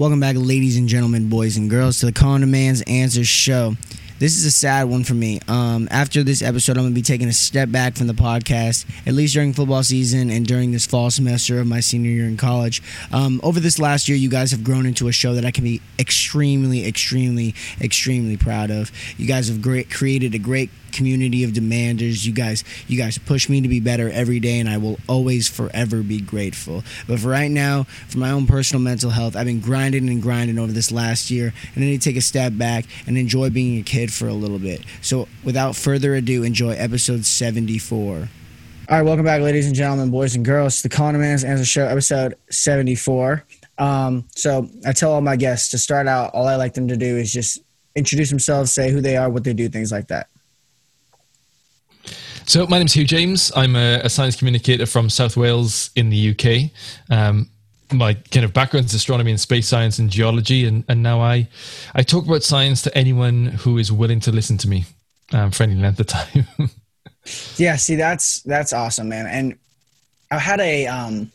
Welcome back, ladies and gentlemen, boys and girls, to the Common Man's Answers show. This is a sad one for me. Um, after this episode, I'm going to be taking a step back from the podcast, at least during football season and during this fall semester of my senior year in college. Um, over this last year, you guys have grown into a show that I can be extremely, extremely, extremely proud of. You guys have great, created a great community of demanders. You guys, you guys push me to be better every day, and I will always forever be grateful. But for right now, for my own personal mental health, I've been grinding and grinding over this last year, and I need to take a step back and enjoy being a kid for a little bit. So, without further ado, enjoy episode seventy-four. All right, welcome back, ladies and gentlemen, boys and girls, the Common Man's Answer Show, episode seventy-four. Um, so I tell all my guests to start out. All I like them to do is just introduce themselves, say who they are, what they do, things like that. So my name's Huw James. I'm a, a science communicator from South Wales in the UK. Um, my kind of background is astronomy and space science and geology, and, and now I I talk about science to anyone who is willing to listen to me um, for any length of time. yeah, see, that's that's awesome, man. And I had a um,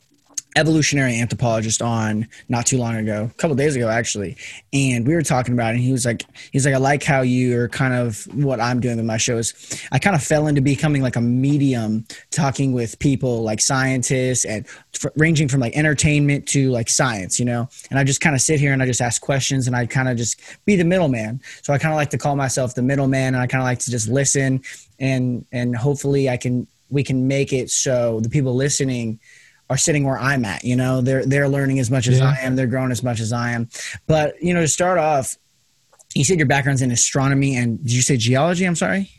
evolutionary anthropologist on not too long ago, a couple days ago actually, and we were talking about it. And he was like, he's like, I like how you're kind of what I'm doing with my shows. I kind of fell into becoming like a medium, talking with people like scientists and f- ranging from like entertainment to like science, you know. And I just kind of sit here and I just ask questions and I kind of just be the middleman. So I kind of like to call myself the middleman, and I kind of like to just listen and and hopefully I can we can make it so the people listening are sitting where I'm at. You know, they're they're learning as much as yeah. I am. They're growing as much as I am. But you know, to start off, you said your background's in astronomy and did you say geology? I'm sorry.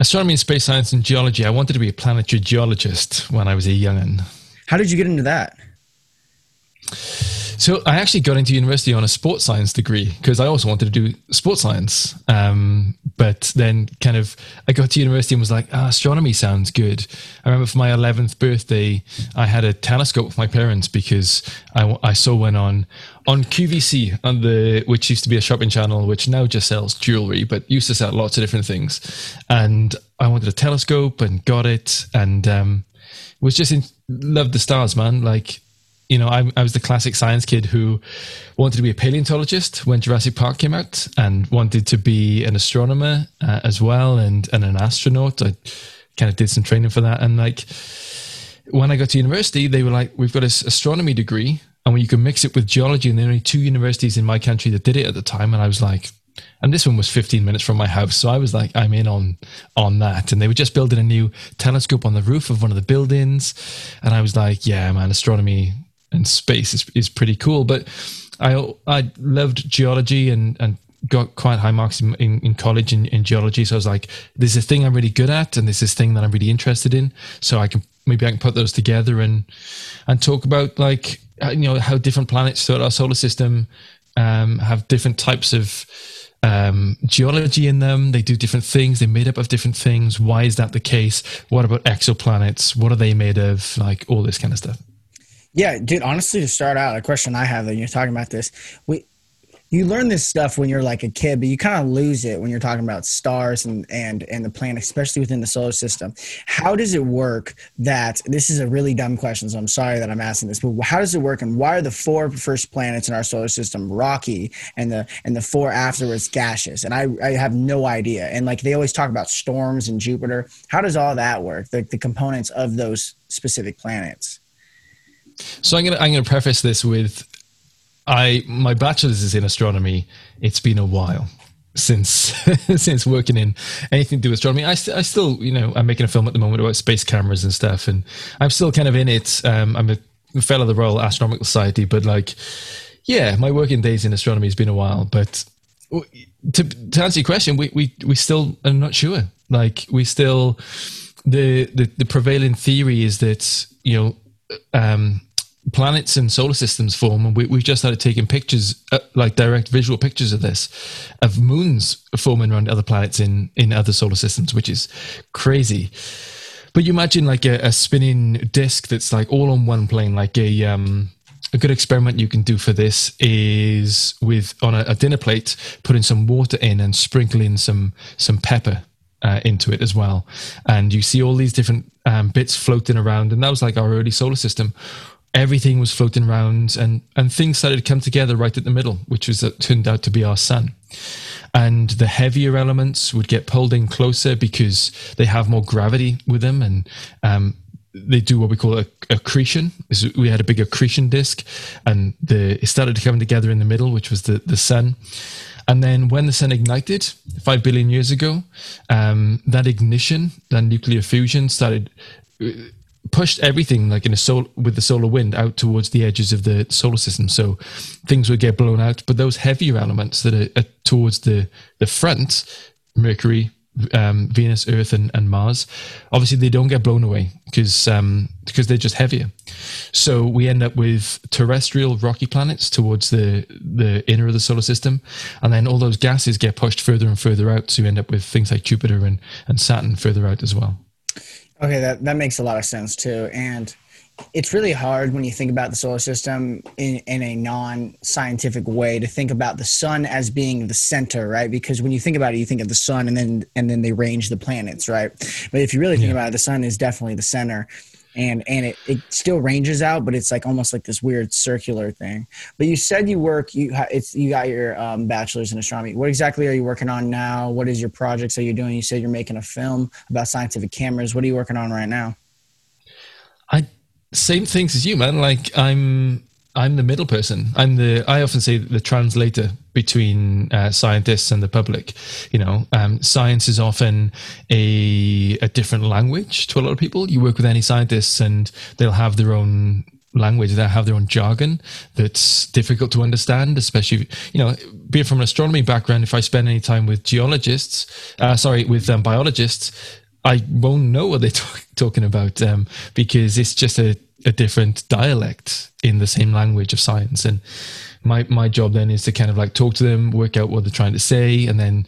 Astronomy and space science and geology. I wanted to be a planetary geologist when I was a youngin. How did you get into that? So I actually got into university on a sports science degree because I also wanted to do sports science. Um, but then kind of I got to university and was like, ah, astronomy sounds good. I remember for my 11th birthday, I had a telescope with my parents because I, I saw one on on QVC on the which used to be a shopping channel which now just sells jewelry but used to sell lots of different things. And I wanted a telescope and got it and um, was just in loved the stars, man. Like you know, I, I, was the classic science kid who wanted to be a paleontologist when Jurassic Park came out and wanted to be an astronomer uh, as well and, and an astronaut. I kind of did some training for that. And like, when I got to university, they were like, we've got this astronomy degree and you can mix it with geology. And there were only two universities in my country that did it at the time. And I was like, and this one was 15 minutes from my house so i was like i'm in on on that and they were just building a new telescope on the roof of one of the buildings and i was like yeah man astronomy and space is, is pretty cool. But I I loved geology and and got quite high marks in, in, in college in, in, geology. So I was like, there's a thing I'm really good at, and there's this thing that I'm really interested in. So I can maybe I can put those together and and talk about like you know how different planets throughout our solar system um, have different types of um, geology in them. They do different things. They're made up of different things. Why is that the case? What about exoplanets? What are they made of? Like all this kind of stuff. Yeah, dude. Honestly, to start out, a question I have that you're talking about this, we you learn this stuff when you're like a kid, but you kind of lose it when you're talking about stars and and and the planet, especially within the solar system. How does it work? That this is a really dumb question, so I'm sorry that I'm asking this, but how does it work? And why are the four first planets in our solar system rocky and the and the four afterwards gaseous? And I I have no idea. And like they always talk about storms and Jupiter. How does all that work? The the components of those specific planets. So I'm gonna I'm gonna preface this with I my bachelor's is in astronomy. It's been a while since since working in anything to do with astronomy. I, st- I still you know I'm making a film at the moment about space cameras and stuff, and I'm still kind of in it. Um, I'm a fellow of the Royal Astronomical Society, but like, yeah, my working days in astronomy has been a while. But to to answer your question, we we we still are not sure. Like we still the the, the prevailing theory is that you know um, planets and solar systems form and we, have just started taking pictures uh, like direct visual pictures of this of moons forming around other planets in in other solar systems which is crazy. But you imagine like a, a spinning disk that's like all on one plane like a um a good experiment you can do for this is with on a, a dinner plate putting some water in and sprinkling some some pepper uh, into it as well. And you see all these different um, bits floating around and that was like our early solar system everything was floating around and, and things started to come together right at the middle, which was turned out to be our sun. And the heavier elements would get pulled in closer because they have more gravity with them and um, they do what we call a, accretion. We had a big accretion disk, and the it started to come together in the middle, which was the the sun. And then when the sun ignited five billion years ago, um, that ignition, that nuclear fusion, started uh, pushed everything like in a sol with the solar wind out towards the edges of the solar system. So things would get blown out, but those heavier elements that are, are towards the the front, Mercury, um, Venus, Earth, and, and, Mars, obviously they don't get blown away because um, because they're just heavier. So we end up with terrestrial rocky planets towards the the inner of the solar system, and then all those gases get pushed further and further out. So you end up with things like Jupiter and, and Saturn further out as well. Okay, that that makes a lot of sense too, and it's really hard when you think about the solar system in, in a non-scientific way to think about the sun as being the center right? Because when you think about it you think of the sun and then and then they range the planets right? But if you really think yeah. about it the sun is definitely the center and and it, it still ranges out but it's like almost like this weird circular thing. But you said you work you it's you got your um, bachelor's in astronomy. What exactly are you working on now? What is your projects that you're doing? You said you're making a film about scientific cameras. What are you working on right now? I same things as you, man. Like I'm I'm the middle person. I'm the I often say the translator between uh, scientists and the public. You know, um, science is often a a different language to a lot of people. You work with any scientists, and they'll have their own language they have their own jargon that's difficult to understand especially you know being from an astronomy background if i spend any time with geologists uh, sorry with um, biologists I won't know what they're talk, talking about um, because it's just a, a different dialect in the same language of science. And my my job then is to kind of like talk to them, work out what they're trying to say, and then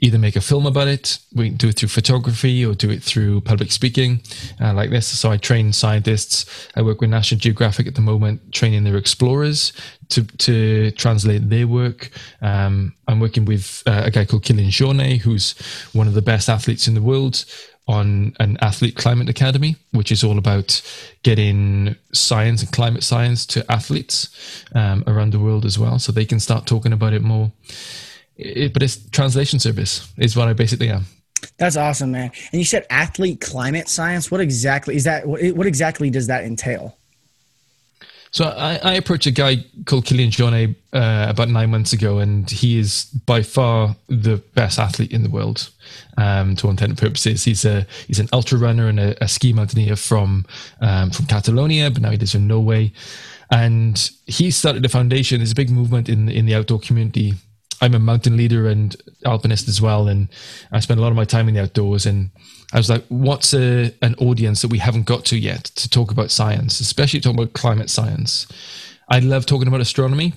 either make a film about it. We do it through photography or do it through public speaking, uh, like this. So I train scientists. I work with National Geographic at the moment, training their explorers to to translate their work. Um, I'm working with uh, a guy called Kilian Jornet, who's one of the best athletes in the world on an athlete climate academy, which is all about getting science and climate science to athletes um, around the world as well, so they can start talking about it more. It, but it's translation service is what I basically am. That's awesome, man. And you said athlete climate science. What exactly is that? What, what exactly does that entail? So I, I approached a guy called Kilian Jornet uh, about nine months ago, and he is by far the best athlete in the world. Um, to intent and purposes, he's a he's an ultra runner and a, a ski mountaineer from um, from Catalonia, but now he lives in Norway. And he started a foundation. There's a big movement in in the outdoor community. I'm a mountain leader and alpinist as well, and I spend a lot of my time in the outdoors. And I was like, what's a, an audience that we haven't got to yet to talk about science, especially talk about climate science? I love talking about astronomy,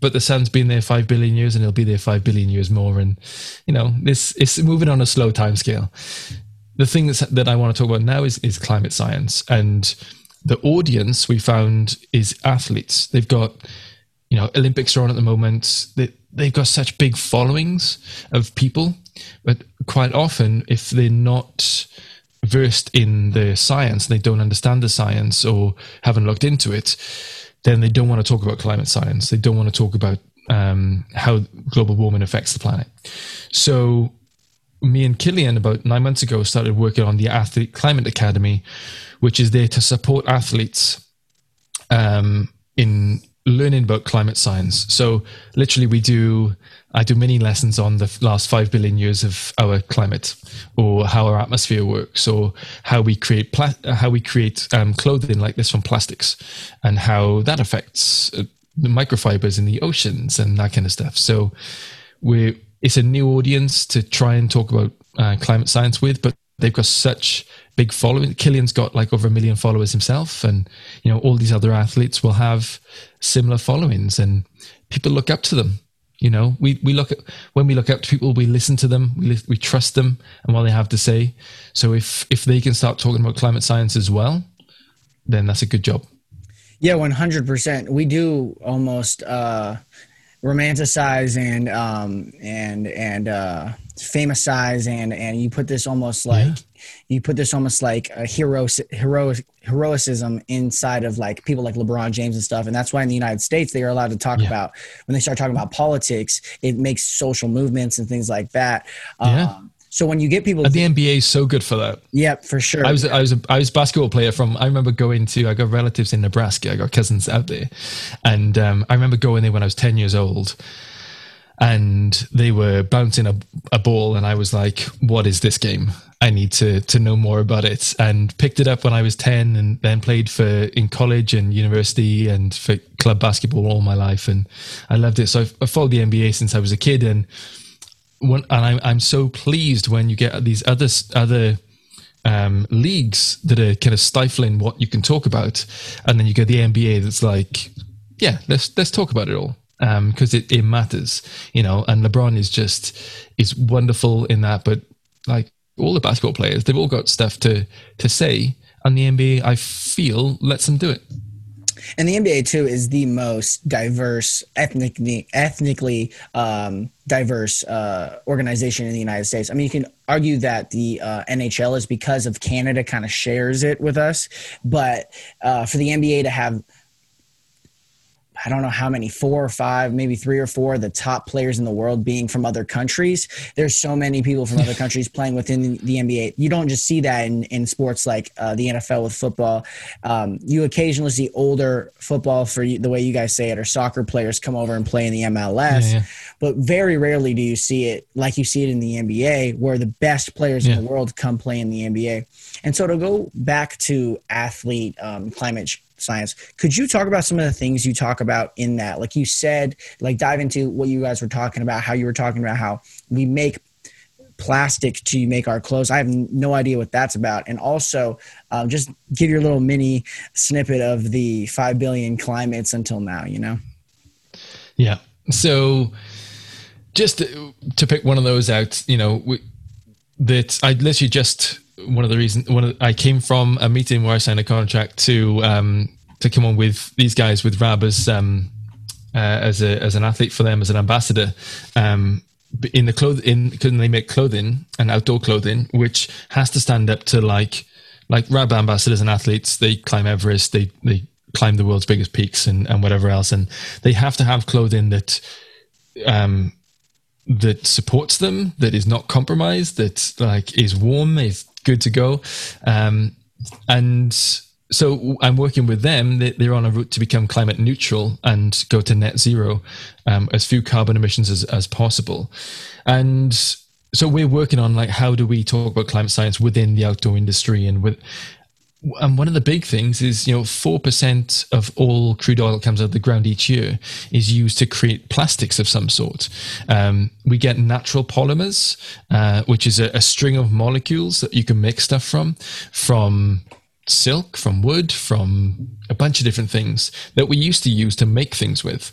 but the sun's been there five billion years and it'll be there five billion years more. And, you know, this it's moving on a slow time scale. The thing that's, that I want to talk about now is, is climate science. And the audience we found is athletes. They've got, you know, Olympics are on at the moment. They, they've got such big followings of people but quite often, if they're not versed in the science, they don't understand the science or haven't looked into it, then they don't want to talk about climate science. They don't want to talk about um, how global warming affects the planet. So, me and Kilian about nine months ago started working on the Athlete Climate Academy, which is there to support athletes um, in learning about climate science. So, literally, we do I do mini lessons on the last five billion years of our climate, or how our atmosphere works, or how we create pla- how we create um, clothing like this from plastics, and how that affects uh, the microfibers in the oceans and that kind of stuff. So, we it's a new audience to try and talk about uh, climate science with, but they've got such big following. Kilian's got like over a million followers himself, and you know all these other athletes will have similar followings, and people look up to them you know, we, we look at when we look up to people, we listen to them, we we trust them and what they have to say. So if if they can start talking about climate science as well, then that's a good job. Yeah, one hundred percent. We do almost uh, romanticize and um, and and uh, famousize and and you put this almost like yeah. you put this almost like a hero heroic heroicism inside of like people like LeBron James and stuff. And that's why in the United States they are allowed to talk yeah. about when they start talking about politics, it makes social movements and things like that. Yeah. Um, so when you get people, the NBA is so good for that. Yep, for sure. I was I was a, I was a basketball player from. I remember going to. I got relatives in Nebraska. I got cousins out there, and um, I remember going there when I was ten years old, and they were bouncing a, a ball, and I was like, "What is this game? I need to to know more about it." And picked it up when I was ten, and then played for in college and university and for club basketball all my life, and I loved it. So I followed the NBA since I was a kid, and when, and I'm I'm so pleased when you get these other other um, leagues that are kind of stifling what you can talk about, and then you get the NBA that's like, yeah, let's let's talk about it all because um, it, it matters, you know. And LeBron is just is wonderful in that, but like all the basketball players, they've all got stuff to to say, and the NBA, I feel, lets them do it. And the NBA too is the most diverse, ethnically ethnically um, diverse uh, organization in the United States. I mean, you can argue that the uh, NHL is because of Canada kind of shares it with us, but uh, for the NBA to have I don't know how many, four or five, maybe three or four, the top players in the world being from other countries. There's so many people from other countries playing within the NBA. You don't just see that in, in sports like uh, the NFL with football. Um, you occasionally see older football, for the way you guys say it, or soccer players come over and play in the MLS. Yeah, yeah. But very rarely do you see it like you see it in the NBA, where the best players yeah. in the world come play in the NBA. And so to go back to athlete um, climate science. Could you talk about some of the things you talk about in that? Like you said, like dive into what you guys were talking about, how you were talking about how we make plastic to make our clothes. I have no idea what that's about. And also, um, just give your little mini snippet of the 5 billion climates until now, you know? Yeah. So, just to, to pick one of those out, you know, we, that I literally just one of the reasons one I came from a meeting where I signed a contract to um, to come on with these guys with Rab as um, uh, as a as an athlete for them as an ambassador. Um, in the clothing, in because they make clothing and outdoor clothing, which has to stand up to like like Rab ambassadors and athletes. They climb Everest, they they climb the world's biggest peaks and and whatever else, and they have to have clothing that um that supports them, that is not compromised, that like is warm, is good to go. Um, and so I'm working with them. They're on a route to become climate neutral and go to net zero, um, as few carbon emissions as, as possible. And so we're working on like how do we talk about climate science within the outdoor industry and with and one of the big things is you know four percent of all crude oil that comes out of the ground each year is used to create plastics of some sort. Um, we get natural polymers, uh, which is a, a, string of molecules that you can make stuff from, from silk, from wood, from a bunch of different things that we used to use to make things with.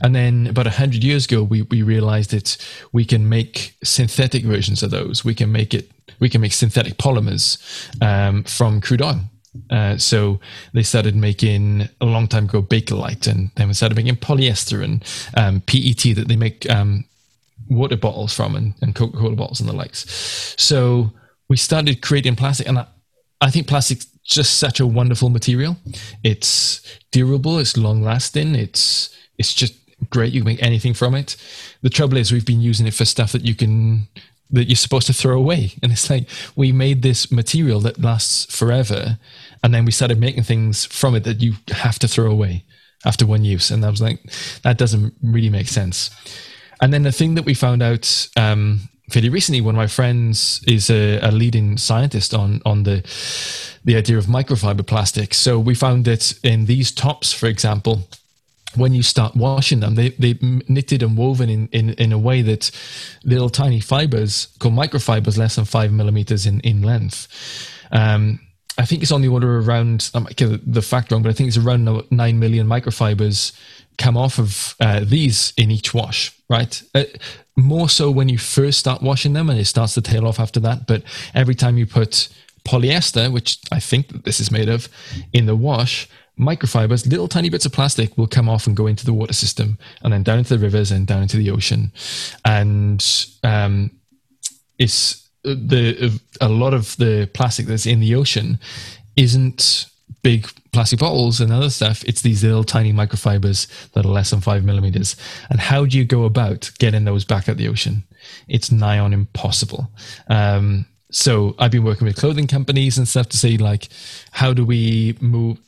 And then about a hundred years ago, we we realized that we can make synthetic versions of those. We can make it we can make synthetic polymers um, from crude oil. Uh, so they started making a long time ago Bakelite, and then we started making polyester and um, PET that they make um, water bottles from, and, and Coca Cola bottles and the likes. So we started creating plastic, and I, I think plastic's just such a wonderful material. It's durable, it's long lasting, it's it's just great. You can make anything from it. The trouble is, we've been using it for stuff that you can that you're supposed to throw away. And it's like we made this material that lasts forever, and then we started making things from it that you have to throw away after one use. And I was like, that doesn't really make sense. And then the thing that we found out um, fairly recently, one of my friends is a, a, leading scientist on on the the idea of microfiber plastics. So we found that in these tops, for example, when you start washing them, they they knitted and woven in, in, in a way that little tiny fibers called microfibers, less than five millimeters in in length. Um, I think it's on the order around. I might get the fact wrong, but I think it's around nine million microfibers come off of uh, these in each wash. Right, uh, more so when you first start washing them, and it starts to tail off after that. But every time you put polyester, which I think this is made of, in the wash, microfibers, little tiny bits of plastic will come off and go into the water system and then down into the rivers and down into the ocean. And um, it's the a lot of the plastic that's in the ocean isn't big plastic bottles and other stuff, it's these little tiny microfibers that are less than five millimeters. And how do you go about getting those back at the ocean? It's nigh on impossible. Um, so I've been working with clothing companies and stuff to say like, how do we move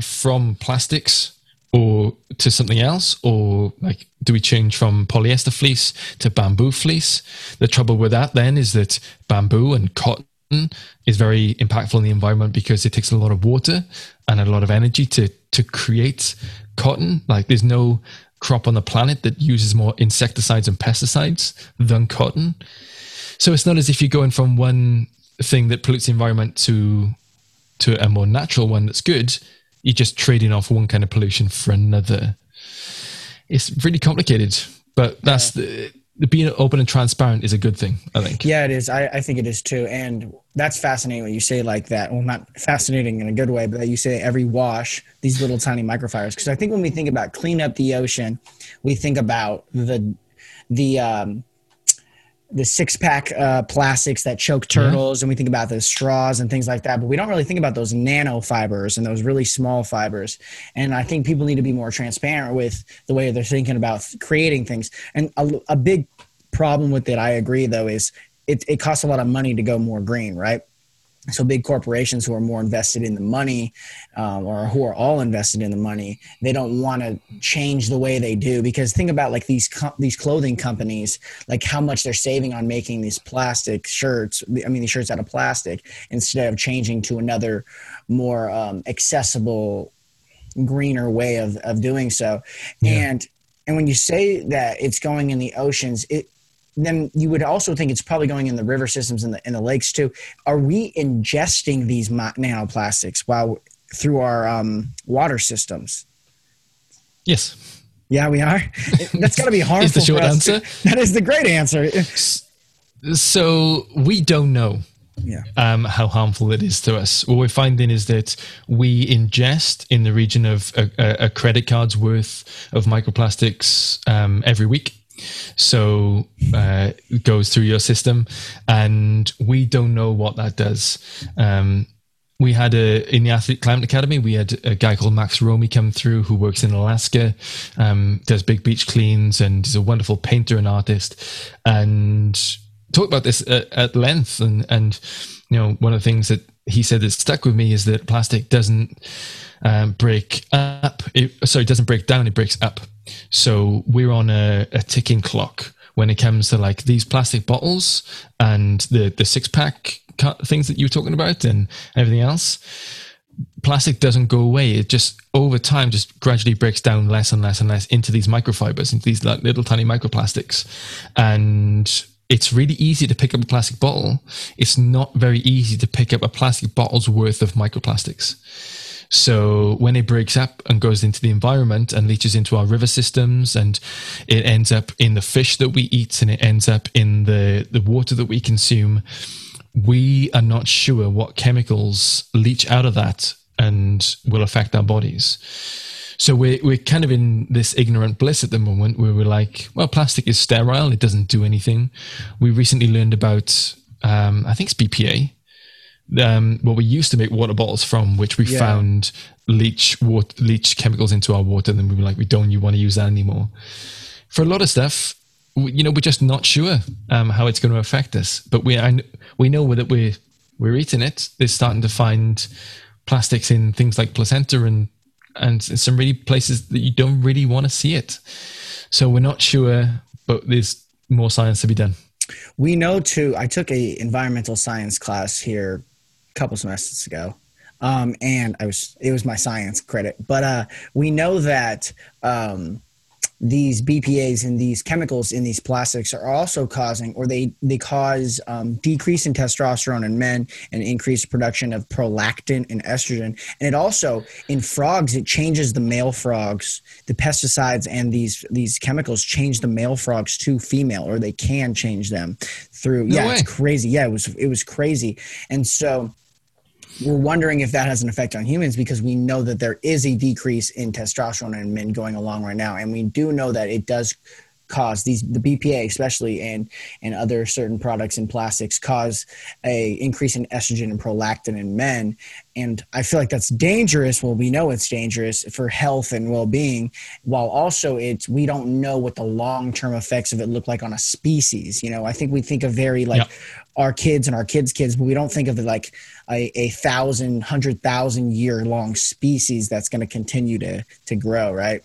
from plastics or to something else or like do we change from polyester fleece to bamboo fleece? The trouble with that then is that bamboo and cotton is very impactful in the environment because it takes a lot of water and a lot of energy to to create cotton. Like there's no crop on the planet that uses more insecticides and pesticides than cotton. So it's not as if you're going from one thing that pollutes the environment to to a more natural one that's good you're just trading off one kind of pollution for another. It's really complicated, but that's yeah. the, the being open and transparent is a good thing. I think. Yeah, it is. I, I think it is too, and that's fascinating when you say like that. Well, not fascinating in a good way, but that you say every wash these little tiny microfibers. Because I think when we think about clean up the ocean, we think about the the um, the six pack uh, plastics that choke turtles, and we think about the straws and things like that, but we don't really think about those nanofibers and those really small fibers. And I think people need to be more transparent with the way they're thinking about creating things. And a, a big problem with it, I agree, though, is it, it costs a lot of money to go more green, right? So big corporations who are more invested in the money um, or who are all invested in the money they don't want to change the way they do because think about like these co- these clothing companies like how much they're saving on making these plastic shirts i mean these shirts out of plastic instead of changing to another more um, accessible greener way of, of doing so yeah. and and when you say that it's going in the oceans it then you would also think it's probably going in the river systems and the, in the lakes too. Are we ingesting these nanoplastics while through our um, water systems? Yes. Yeah, we are. That's got to be harmful. is the short answer? That is the great answer. So we don't know. Yeah. Um, how harmful it is to us. What we're finding is that we ingest in the region of a, a credit card's worth of microplastics um, every week so uh, goes through your system, and we don't know what that does. Um, we had a in the athlete climate academy we had a guy called Max Romey come through who works in alaska um, does big beach cleans and is a wonderful painter and artist. And talked about this at, at length. And and you know one of the things that he said that stuck with me is that plastic doesn't um, break up. It, sorry it doesn't break down it breaks up so we're on a, a ticking clock when it comes to like these plastic bottles and the the six pack things that you were talking about and everything else. Plastic doesn't go away. It just over time just gradually breaks down less and less and less into these microfibers into these like little tiny microplastics. And it's really easy to pick up a plastic bottle. It's not very easy to pick up a plastic bottle's worth of microplastics so when it breaks up and goes into the environment and leaches into our river systems and it ends up in the fish that we eat and it ends up in the, the water that we consume, we are not sure what chemicals leach out of that and will affect our bodies. So we're, we're kind of in this ignorant bliss at the moment where we're like, well, plastic is sterile. It doesn't do anything. We recently learned about, um, I think it's BPA, um, what we used to make water bottles from, which we yeah. found leach water, leach chemicals into our water. And then we were like, we don't you want to use that anymore. For a lot of stuff, you know, we're just not sure um, how it's going to affect us. But we I, we know that we're we're eating it. They're starting to find plastics in things like placenta and and some really places that you don't really want to see it. So we're not sure, but there's more science to be done. We know too. I took a environmental science class here couple semesters ago. Um, and I was it was my science credit, but uh, we know that um, these BPA's and these chemicals in these plastics are also causing, or they they cause um, decrease in testosterone in men and increased production of prolactin and estrogen. And it also in frogs it changes the male frogs. The pesticides and these these chemicals change the male frogs to female, or they can change them through. No yeah, way. it's crazy. Yeah, it was it was crazy. And so we're wondering if that has an effect on humans because we know that there is a decrease in testosterone in men going along right now. And we do know that it does cause these the BPA especially and and other certain products and plastics cause a increase in estrogen and prolactin in men. And I feel like that's dangerous. Well we know it's dangerous for health and well-being while also it's we don't know what the long-term effects of it look like on a species. You know I think we think of very like. Our kids and our kids kids but we don't think of it like a, a thousand hundred thousand year long species that's going to continue to to grow right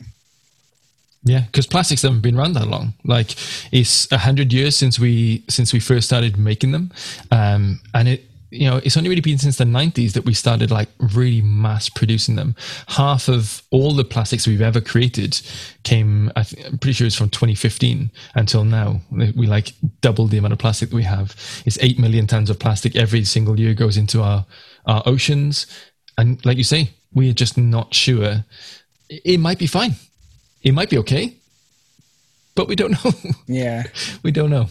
yeah, because plastics haven't been around that long. Like it's a hundred years since we since we first started making them, um, and it you know it's only really been since the 90s that we started like really mass producing them. Half of all the plastics we've ever created came I am pretty sure it's from 2015 until now. We like doubled the amount of plastic that we have. It's 8 million tons of plastic every single year goes into our our oceans. And like you say we're just not sure. It might be fine. It might be okay, but we don't know. Yeah. we don't know.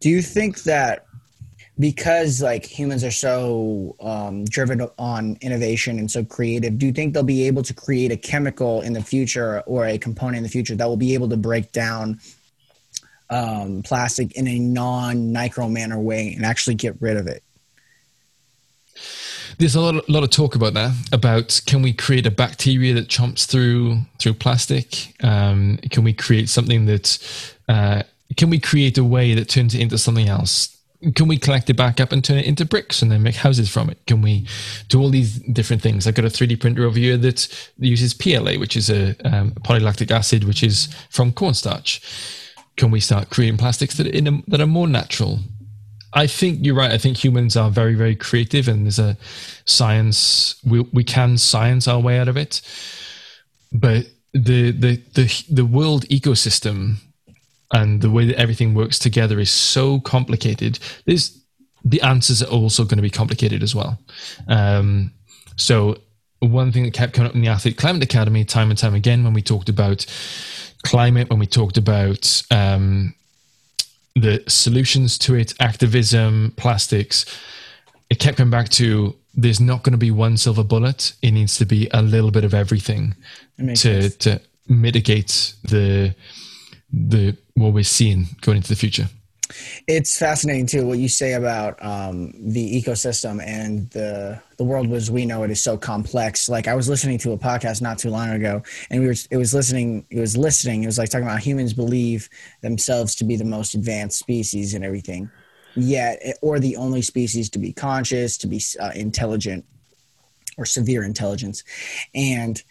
Do you think that because like humans are so um, driven on innovation and so creative, do you think they'll be able to create a chemical in the future or a component in the future that will be able to break down um, plastic in a non-nicro manner way and actually get rid of it? there's a lot, of, lot of talk about that. About can we create a bacteria that chomps through through plastic? Um, can we create something that uh, can we create a way that turns it into something else? Can we collect it back up and turn it into bricks and then make houses from it? Can we do all these different things? I've got a 3D printer over here that uses PLA, which is a um, polylactic acid, which is from cornstarch. Can we start creating plastics that are, a, that are more natural? I think you're right. I think humans are very, very creative, and there's a science. We we can science our way out of it, but the the the the world ecosystem and the way that everything works together is so complicated. There's the answers are also going to be complicated as well. Um, so one thing that kept coming up in the Athlete Climate Academy time and time again when we talked about climate, when we talked about um, the solutions to it, activism, plastics, it kept coming back to there's not going to be one silver bullet. It needs to be a little bit of everything to to mitigate the the what we're seeing going into the future. It's fascinating too what you say about um, the ecosystem and the the world as we know it is so complex. Like I was listening to a podcast not too long ago, and we were it was listening it was listening. It was like talking about humans believe themselves to be the most advanced species and everything, yet or the only species to be conscious, to be uh, intelligent, or severe intelligence, and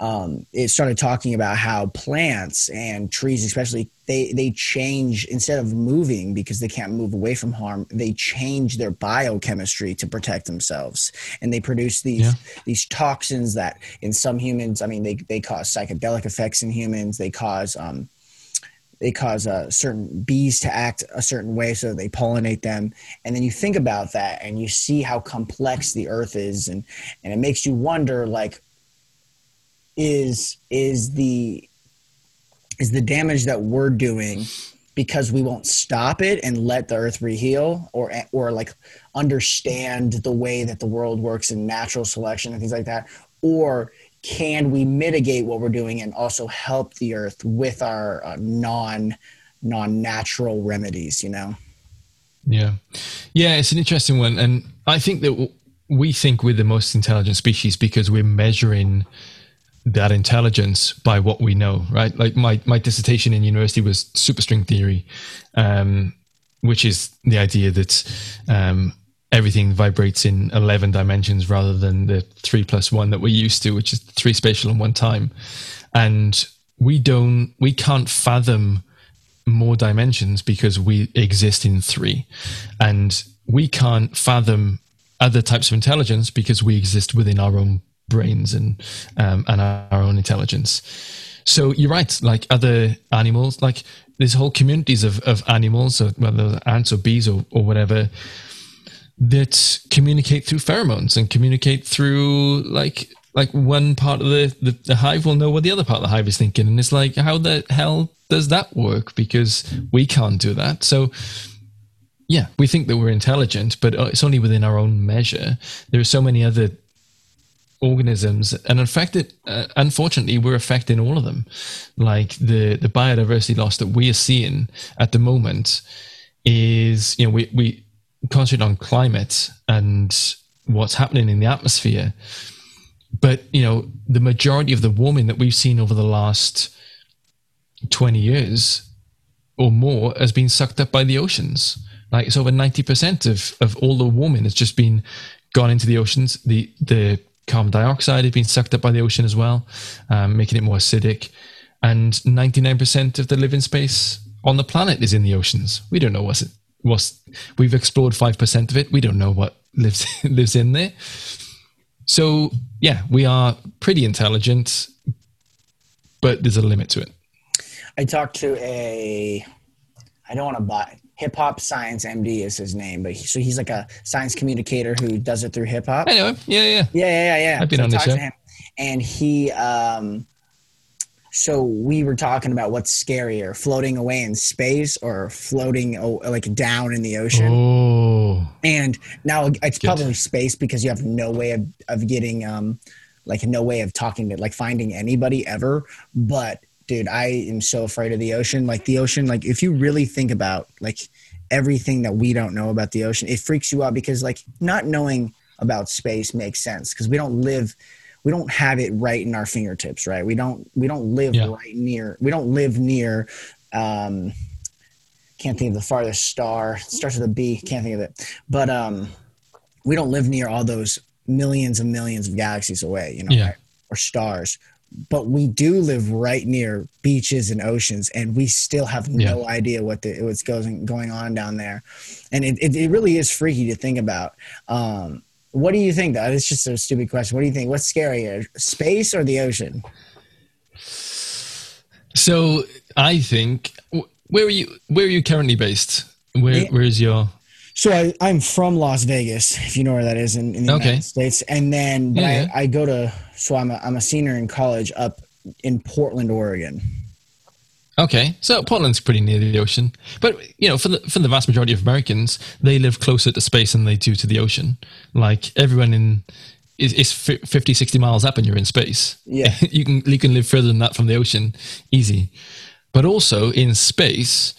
um, it started talking about how plants and trees, especially, they they change instead of moving because they can't move away from harm. They change their biochemistry to protect themselves, and they produce these yeah. these toxins that in some humans, I mean, they they cause psychedelic effects in humans. They cause um, they cause uh, certain bees to act a certain way so they pollinate them and then you think about that and you see how complex the earth is and and it makes you wonder like is is the is the damage that we're doing because we won't stop it and let the earth reheal or or like understand the way that the world works in natural selection and things like that? Or can we mitigate what we're doing and also help the earth with our uh, non non natural remedies you know? Yeah. Yeah it's an interesting one. And i think that we think we're the most intelligent species because we're measuring that intelligence by what we know, right? Like my, my dissertation in university was superstring theory, um, which is the idea that um, everything vibrates in 11 dimensions rather than the three plus one that we're used to, which is three spatial and one time. And we don't, we can't fathom more dimensions because we exist in three. And we can't fathom other types of intelligence because we exist within our own brains and um, and our, own intelligence. So you're right. Like other animals, like there's whole communities of, of animals, or whether ants or bees or, or whatever, that communicate through pheromones and communicate through like like one part of the, the, the, hive will know what the other part of the hive is thinking. And it's like, how the hell does that work? Because we can't do that. So yeah, we think that we're intelligent, but uh, it's only within our own measure. There are so many other organisms and affected uh, unfortunately we're affecting all of them. Like the the biodiversity loss that we are seeing at the moment is you know we we concentrate on climate and what's happening in the atmosphere. But you know the majority of the warming that we've seen over the last 20 years or more has been sucked up by the oceans. Like it's over 90% of of all the warming has just been gone into the oceans. The the carbon dioxide has been sucked up by the ocean as well um, making it more acidic. And 99% of the living space on the planet is in the oceans. We don't know what's it what's we've explored 5% of it. We don't know what lives lives in there. So yeah, we are pretty intelligent, but there's a limit to it. I talked to a, I don't want to buy hip hop science MD is his name, but he, so he's like a science communicator who does it through hip hop. I know him. Yeah, yeah, yeah, yeah, yeah. I've been so on this show. and he, um, so we were talking about what's scarier, floating away in space or floating oh, like down in the ocean. Oh. And now it's Good. probably space because you have no way of, of getting, um, like no way of talking to, like finding anybody ever. But dude, I am so afraid of the ocean. Like the ocean, like if you really think about like everything that we don't know about the ocean, it freaks you out because like not knowing about space makes sense because we don't live – we don't have it right in our fingertips, right? We don't we don't live yeah. right near we don't live near um can't think of the farthest star. It starts with a B, can't think of it. But um we don't live near all those millions and millions of galaxies away, you know, yeah. right? or stars. But we do live right near beaches and oceans, and we still have no yeah. idea what the, what's going going on down there, and it, it, it really is freaky to think about. Um, what do you think, though? It's just a stupid question. What do you think? What's scarier, space or the ocean? So I think where are you? Where are you currently based? Where Where is your? So I, I'm from Las Vegas, if you know where that is in, in the okay. United States, and then yeah, I, I go to. So I'm a, I'm a senior in college up in Portland, Oregon. Okay, so Portland's pretty near the ocean, but you know, for the for the vast majority of Americans, they live closer to space than they do to the ocean. Like everyone in is, is 50, 60 miles up, and you're in space. Yeah, you can you can live further than that from the ocean, easy. But also in space,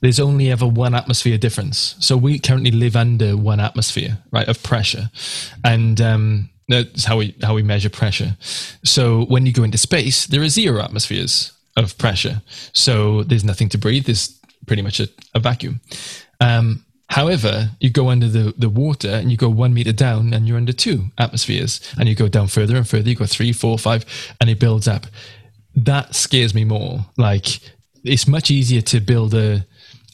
there's only ever one atmosphere difference. So we currently live under one atmosphere, right, of pressure, and um, that's how we how we measure pressure. So when you go into space, there are zero atmospheres of pressure. So there's nothing to breathe. There's pretty much a, a vacuum. Um, however, you go under the, the water and you go one meter down and you're under two atmospheres and you go down further and further. You go three, four, five, and it builds up. That scares me more. Like it's much easier to build a,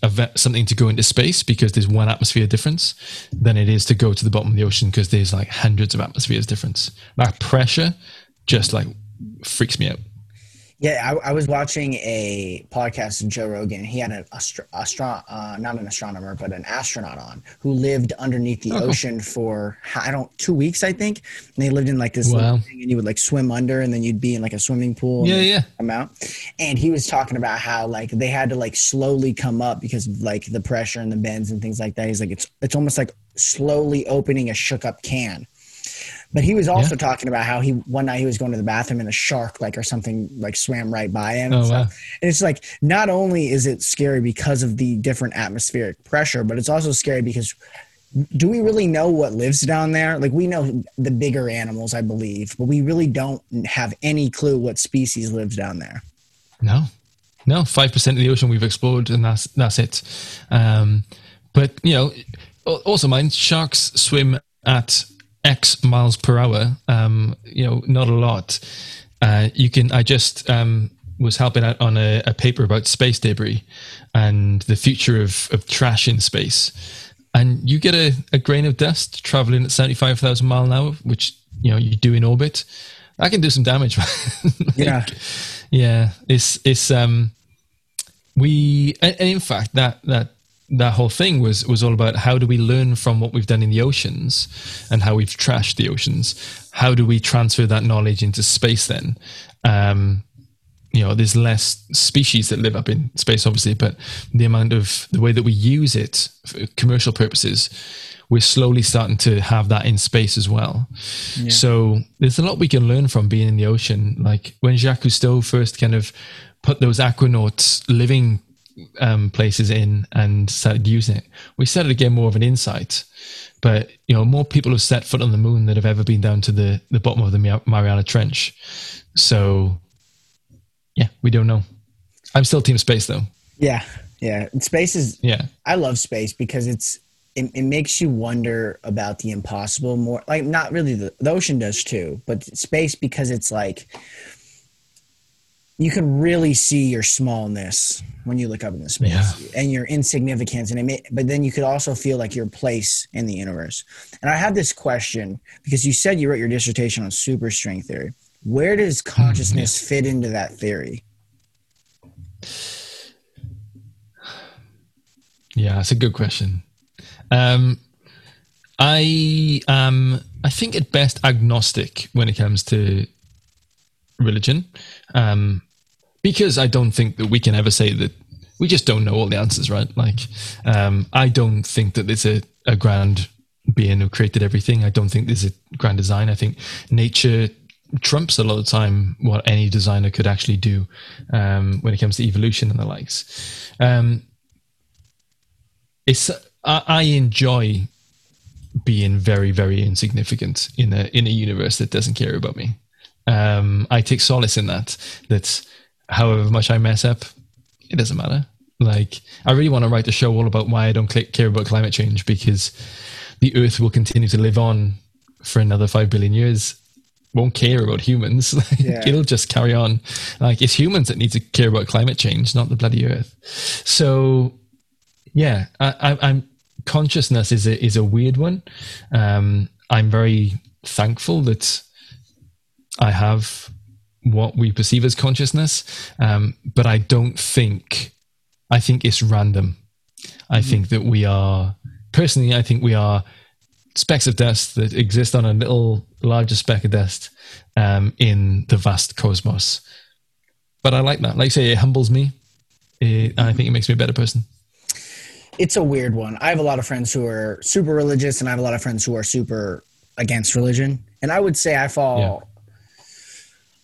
a something to go into space because there's one atmosphere difference than it is to go to the bottom of the ocean because there's like hundreds of atmospheres difference. That pressure just like freaks me out. Yeah, I, I, was watching a podcast of Joe Rogan. He had an astro, astro uh, not an astronomer, but an astronaut on who lived underneath the oh, ocean for I don't two weeks, I think. And they lived in like this wow. thing, and you would like swim under, and then you'd be in like a swimming pool. Yeah, yeah. Come out, and he was talking about how like they had to like slowly come up because of like the pressure and the bends and things like that. He's like it's it's almost like slowly opening a shook up can but he was also yeah. talking about how he one night he was going to the bathroom and a shark like or something like swam right by him. Oh, and, wow. and it's like not only is it scary because of the different atmospheric pressure, but it's also scary because do we really know what lives down there? Like we know the bigger animals, I believe, but we really don't have any clue what species lives down there. No, no, five percent of the ocean we've explored, and that's that's it. Um, but you know, also mind sharks swim at X miles per hour, um, you know, not a lot. Uh, you can. I just um, was helping out on a, a, paper about space debris and the future of, of trash in space. And you get a, a grain of dust traveling at seventy five thousand mile an hour, which you know you do in orbit. I can do some damage. like, yeah, yeah. It's it's um we and in fact that that that whole thing was was all about how do we learn from what we've done in the oceans and how we've trashed the oceans? How do we transfer that knowledge into space then? Um, you know there's less species that live up in space obviously but the amount of the way that we use it for commercial purposes we're slowly starting to have that in space as well. Yeah. so there's a lot we can learn from being in the ocean. Like when jacques cousteau first kind of put those aquanauts living um, places in and started using it we started to get more of an insight but you know more people have set foot on the moon than have ever been down to the, the bottom of the mariana trench so yeah, we don't know. I'm still Team Space though. Yeah, yeah. Space is. Yeah. I love space because it's it, it makes you wonder about the impossible more. Like not really the, the ocean does too, but space because it's like you can really see your smallness when you look up in the space yeah. and your insignificance and it may, but then you could also feel like your place in the universe and i had this question because you said you wrote your dissertation on super superstring theory where does consciousness mm, fit into that theory? Yeah, that's a good question. Um, I am, I think, at best agnostic when it comes to religion, um, because I don't think that we can ever say that we just don't know all the answers, right? Like, um, I don't think that there's a, a grand being who created everything. I don't think there's a grand design. I think nature trumps a lot of time what any designer could actually do um, when it comes to evolution and the likes. Um, it's I, I, enjoy being very very insignificant in a in a universe that doesn't care about me. Um, I take solace in that. That however much I mess up, it doesn't matter. Like I really want to write a show all about why I don't care about climate change because the Earth will continue to live on for another five billion years won't care about humans. yeah. It'll just carry on. Like it's humans that need to care about climate change, not the bloody Earth. So, yeah, I, am consciousness is a is a weird one. Um, I'm very thankful that I have what we perceive as consciousness, um, but I don't think I think it's random. I mm-hmm. think that we are personally. I think we are specks of dust that exist on a little larger speck of dust um, in the vast cosmos. But I like that. Like I say, it humbles me. It, I think it makes me a better person. It's a weird one. I have a lot of friends who are super religious, and I have a lot of friends who are super against religion. And I would say I fall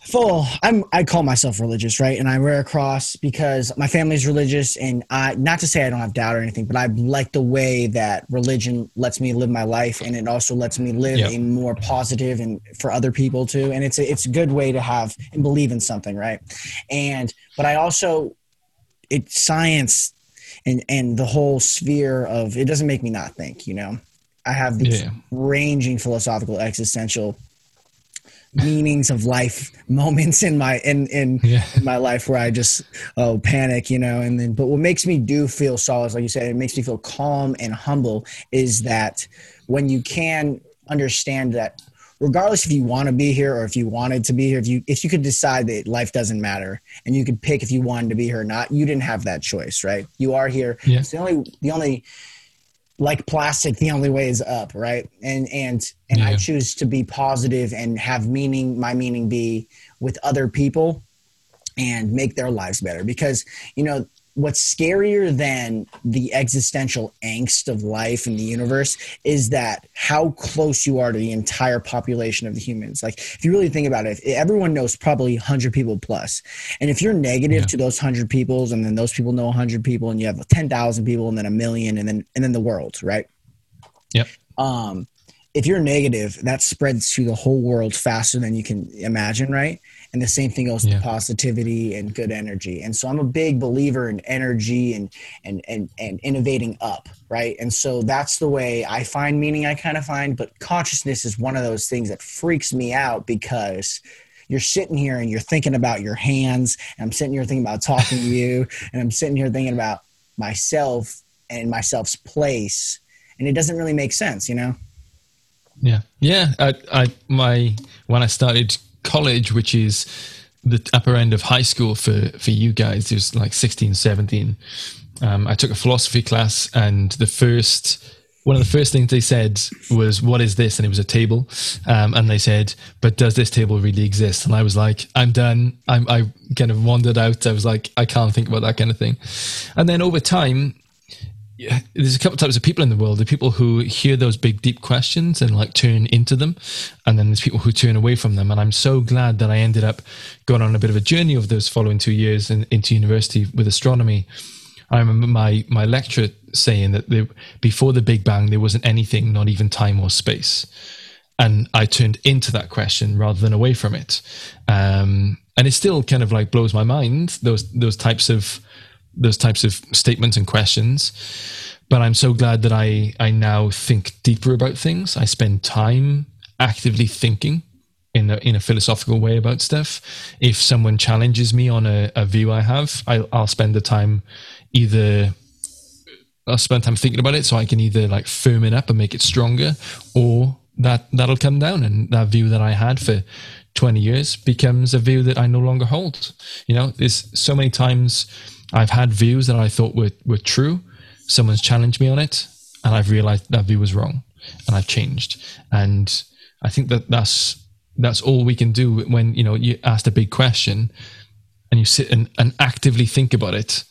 full. I'm i call myself religious right? And i wear a cross because my family's religious and i not to say i don't have doubt or anything but i like the way that religion lets me live my life and it also lets me live yep. a more positive and for other people too. And it's a, it's a good way to have and believe in something right? And but i also it's science and and the whole sphere of it doesn't make me not think you know? I have these yeah. ranging philosophical existential meanings of life moments in my in in, yeah. in, my life where I just oh panic, you know, and then but what makes me do feel solace, like you said, it makes me feel calm and humble is that when you can understand that regardless if you want to be here or if you wanted to be here, if you if you could decide that life doesn't matter and you could pick if you wanted to be here or not, you didn't have that choice, right? You are here. Yeah. It's the only the only like plastic the only way is up right and and and yeah. i choose to be positive and have meaning my meaning be with other people and make their lives better because you know what's scarier than the existential angst of life in the universe is that how close you are to the entire population of the humans. Like, if you really think about it, everyone knows probably 100 people plus. And if you're negative yeah. to those 100 peoples, and then those people know 100 people, and you have 10,000 people, and then a million, and then and then the world, right? Yep. Um, if you're negative, that spreads to the whole world faster than you can imagine, right? And the same thing goes yeah. to positivity and good energy. And so i'm a big believer in energy and and and and innovating up right? And so that's the way i find meaning i kind of find but consciousness is one of those things that freaks me out because you're sitting here and you're thinking about your hands and i'm sitting here thinking about talking to you and i'm sitting here thinking about myself and myself's place and it doesn't really make sense you know? Yeah. Yeah i i my when i started college, which is the upper end of high school for for you guys, there's like 16, 17. Um, I took a philosophy class, and the first one of the first things they said was, "What is this?" And it was a table, um, and they said, "But does this table really exist?" And I was like, "I'm done." I'm, I kind of wandered out. I was like, "I can't think about that kind of thing." And then over time, yeah, there's a couple types of people in the world. The people who hear those big, deep questions and like turn into them, and then there's people who turn away from them. And I'm so glad that I ended up going on a bit of a journey of those following two years in, into university with astronomy. I remember my my lecturer saying that there, before the Big Bang there wasn't anything, not even time or space, and I turned into that question rather than away from it, um, and it still kind of like blows my mind those those types of those types of statements and questions. But I'm so glad that I I now think deeper about things. I spend time actively thinking in a, in a philosophical way about stuff. If someone challenges me on a, a view I have, I'll, I'll spend the time either I'll spend time thinking about it so I can either like firm it up and make it stronger or that that'll come down and that view that I had for 20 years becomes a view that I no longer hold. You know, there's so many times I've had views that I thought were, were true. Someone's challenged me on it and I've realized that view was wrong and I've changed. And I think that that's, that's all we can do when, you know, you ask a big question and you sit and, and actively think about it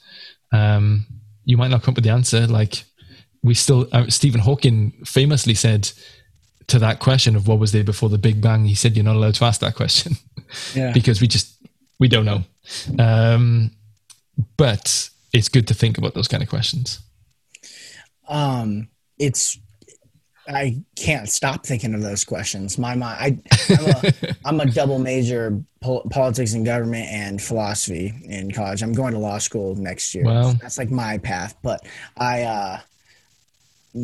um, you might not come up with the answer. Like we still, uh, Stephen Hawking famously said to that question of what was there before the Big Bang, he said, you're not allowed to ask that question yeah. because we just, we don't know. Um, but it's good to think about those kind of questions. Um, it's I can't stop thinking of those questions. My mind, I, I'm a, I'm a double major pol- politics and government and philosophy in college. I'm going to law school next year. Wow. That's like my path. But I, uh,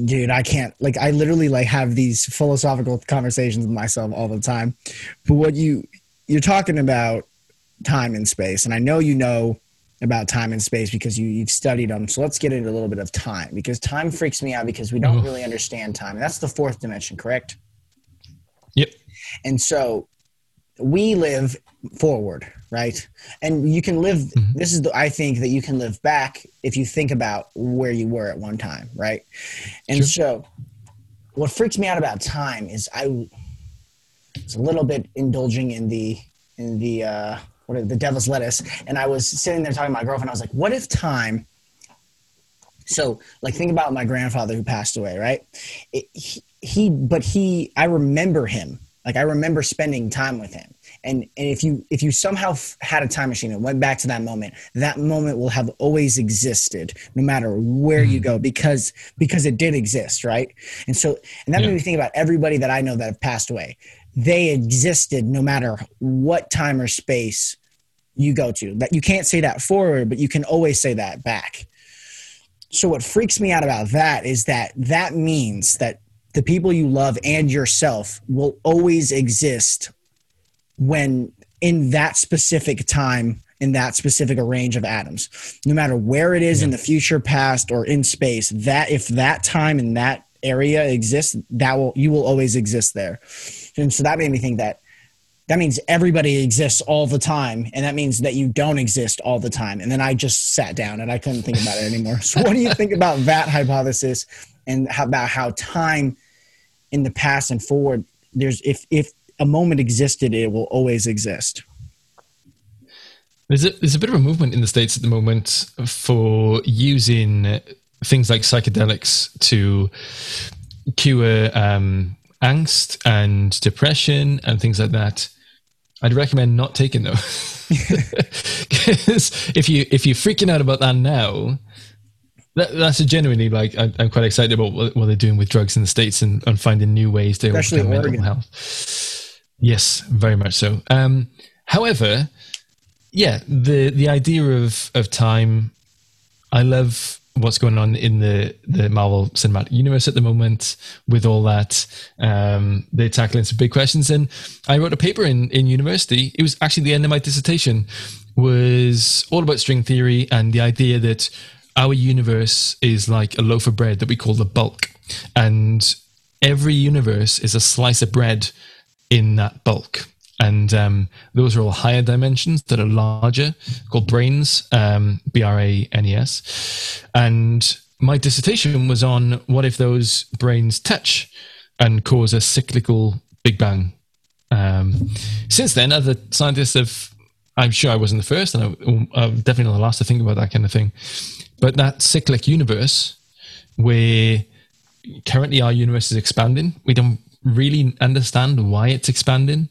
dude, I can't like, I literally like have these philosophical conversations with myself all the time. But what you, you're talking about time and space, and I know you know about time and space because you, you've studied them. So let's get into a little bit of time because time freaks me out because we don't really understand time. And that's the fourth dimension, correct? Yep. And so we live forward, right? And you can live, mm-hmm. this is the, I think that you can live back if you think about where you were at one time, right? And sure. so what freaks me out about time is I, it's a little bit indulging in the, in the, uh, what the devil's lettuce. And i was sitting there talking to my girlfriend. I was like what if time so like think about my grandfather who passed away right? It, he, he but he i remember him. Like i remember spending time with him. And and if you if you somehow had a time machine and went back to that moment that moment will have always existed no matter where mm-hmm. you go because because it did exist right? And so and that yeah. made me think about everybody that i know that have passed away they existed no matter what time or space you go to. That you can't say that forward, but you can always say that back. So what freaks me out about that is that that means that the people you love and yourself will always exist when in that specific time in that specific range of atoms no matter where it is yeah. in the future past or in space that if that time in that area exists that will you will always exist there and so that made me think that that means everybody exists all the time and that means that you don't exist all the time. And then i just sat down and i couldn't think about it anymore. So what do you think about that hypothesis and how, about how time in the past and forward there's if if a moment existed it will always exist? There's a, there's a bit of a movement in the states at the moment for using things like psychedelics to cure um, angst and depression and things like that. I'd recommend not taking them because if you if you're freaking out about that now, that, that's a genuinely like I, am quite excited about what, what, they're doing with drugs in the states and, and finding new ways to especially mental health. Yes, very much so. Um, however, yeah, the the idea of of time, I love what's going on in the the Marvel Cinematic Universe at the moment with all that. Um, they're tackling some big questions, and I wrote a paper in in university. It was actually the end of my dissertation. Was all about string theory and the idea that our universe is like a loaf of bread that we call the bulk, and every universe is a slice of bread in that bulk and um, those are all higher dimensions that are larger, called branes, um, B R A N E S, and my dissertation was on what if those branes touch and cause a cyclical Big Bang. Um, since then, other scientists have, I'm sure I wasn't the first, and I, I'm definitely not the last to think about that kind of thing. But that cyclic universe, where currently our universe is expanding, we don't really understand why it's expanding.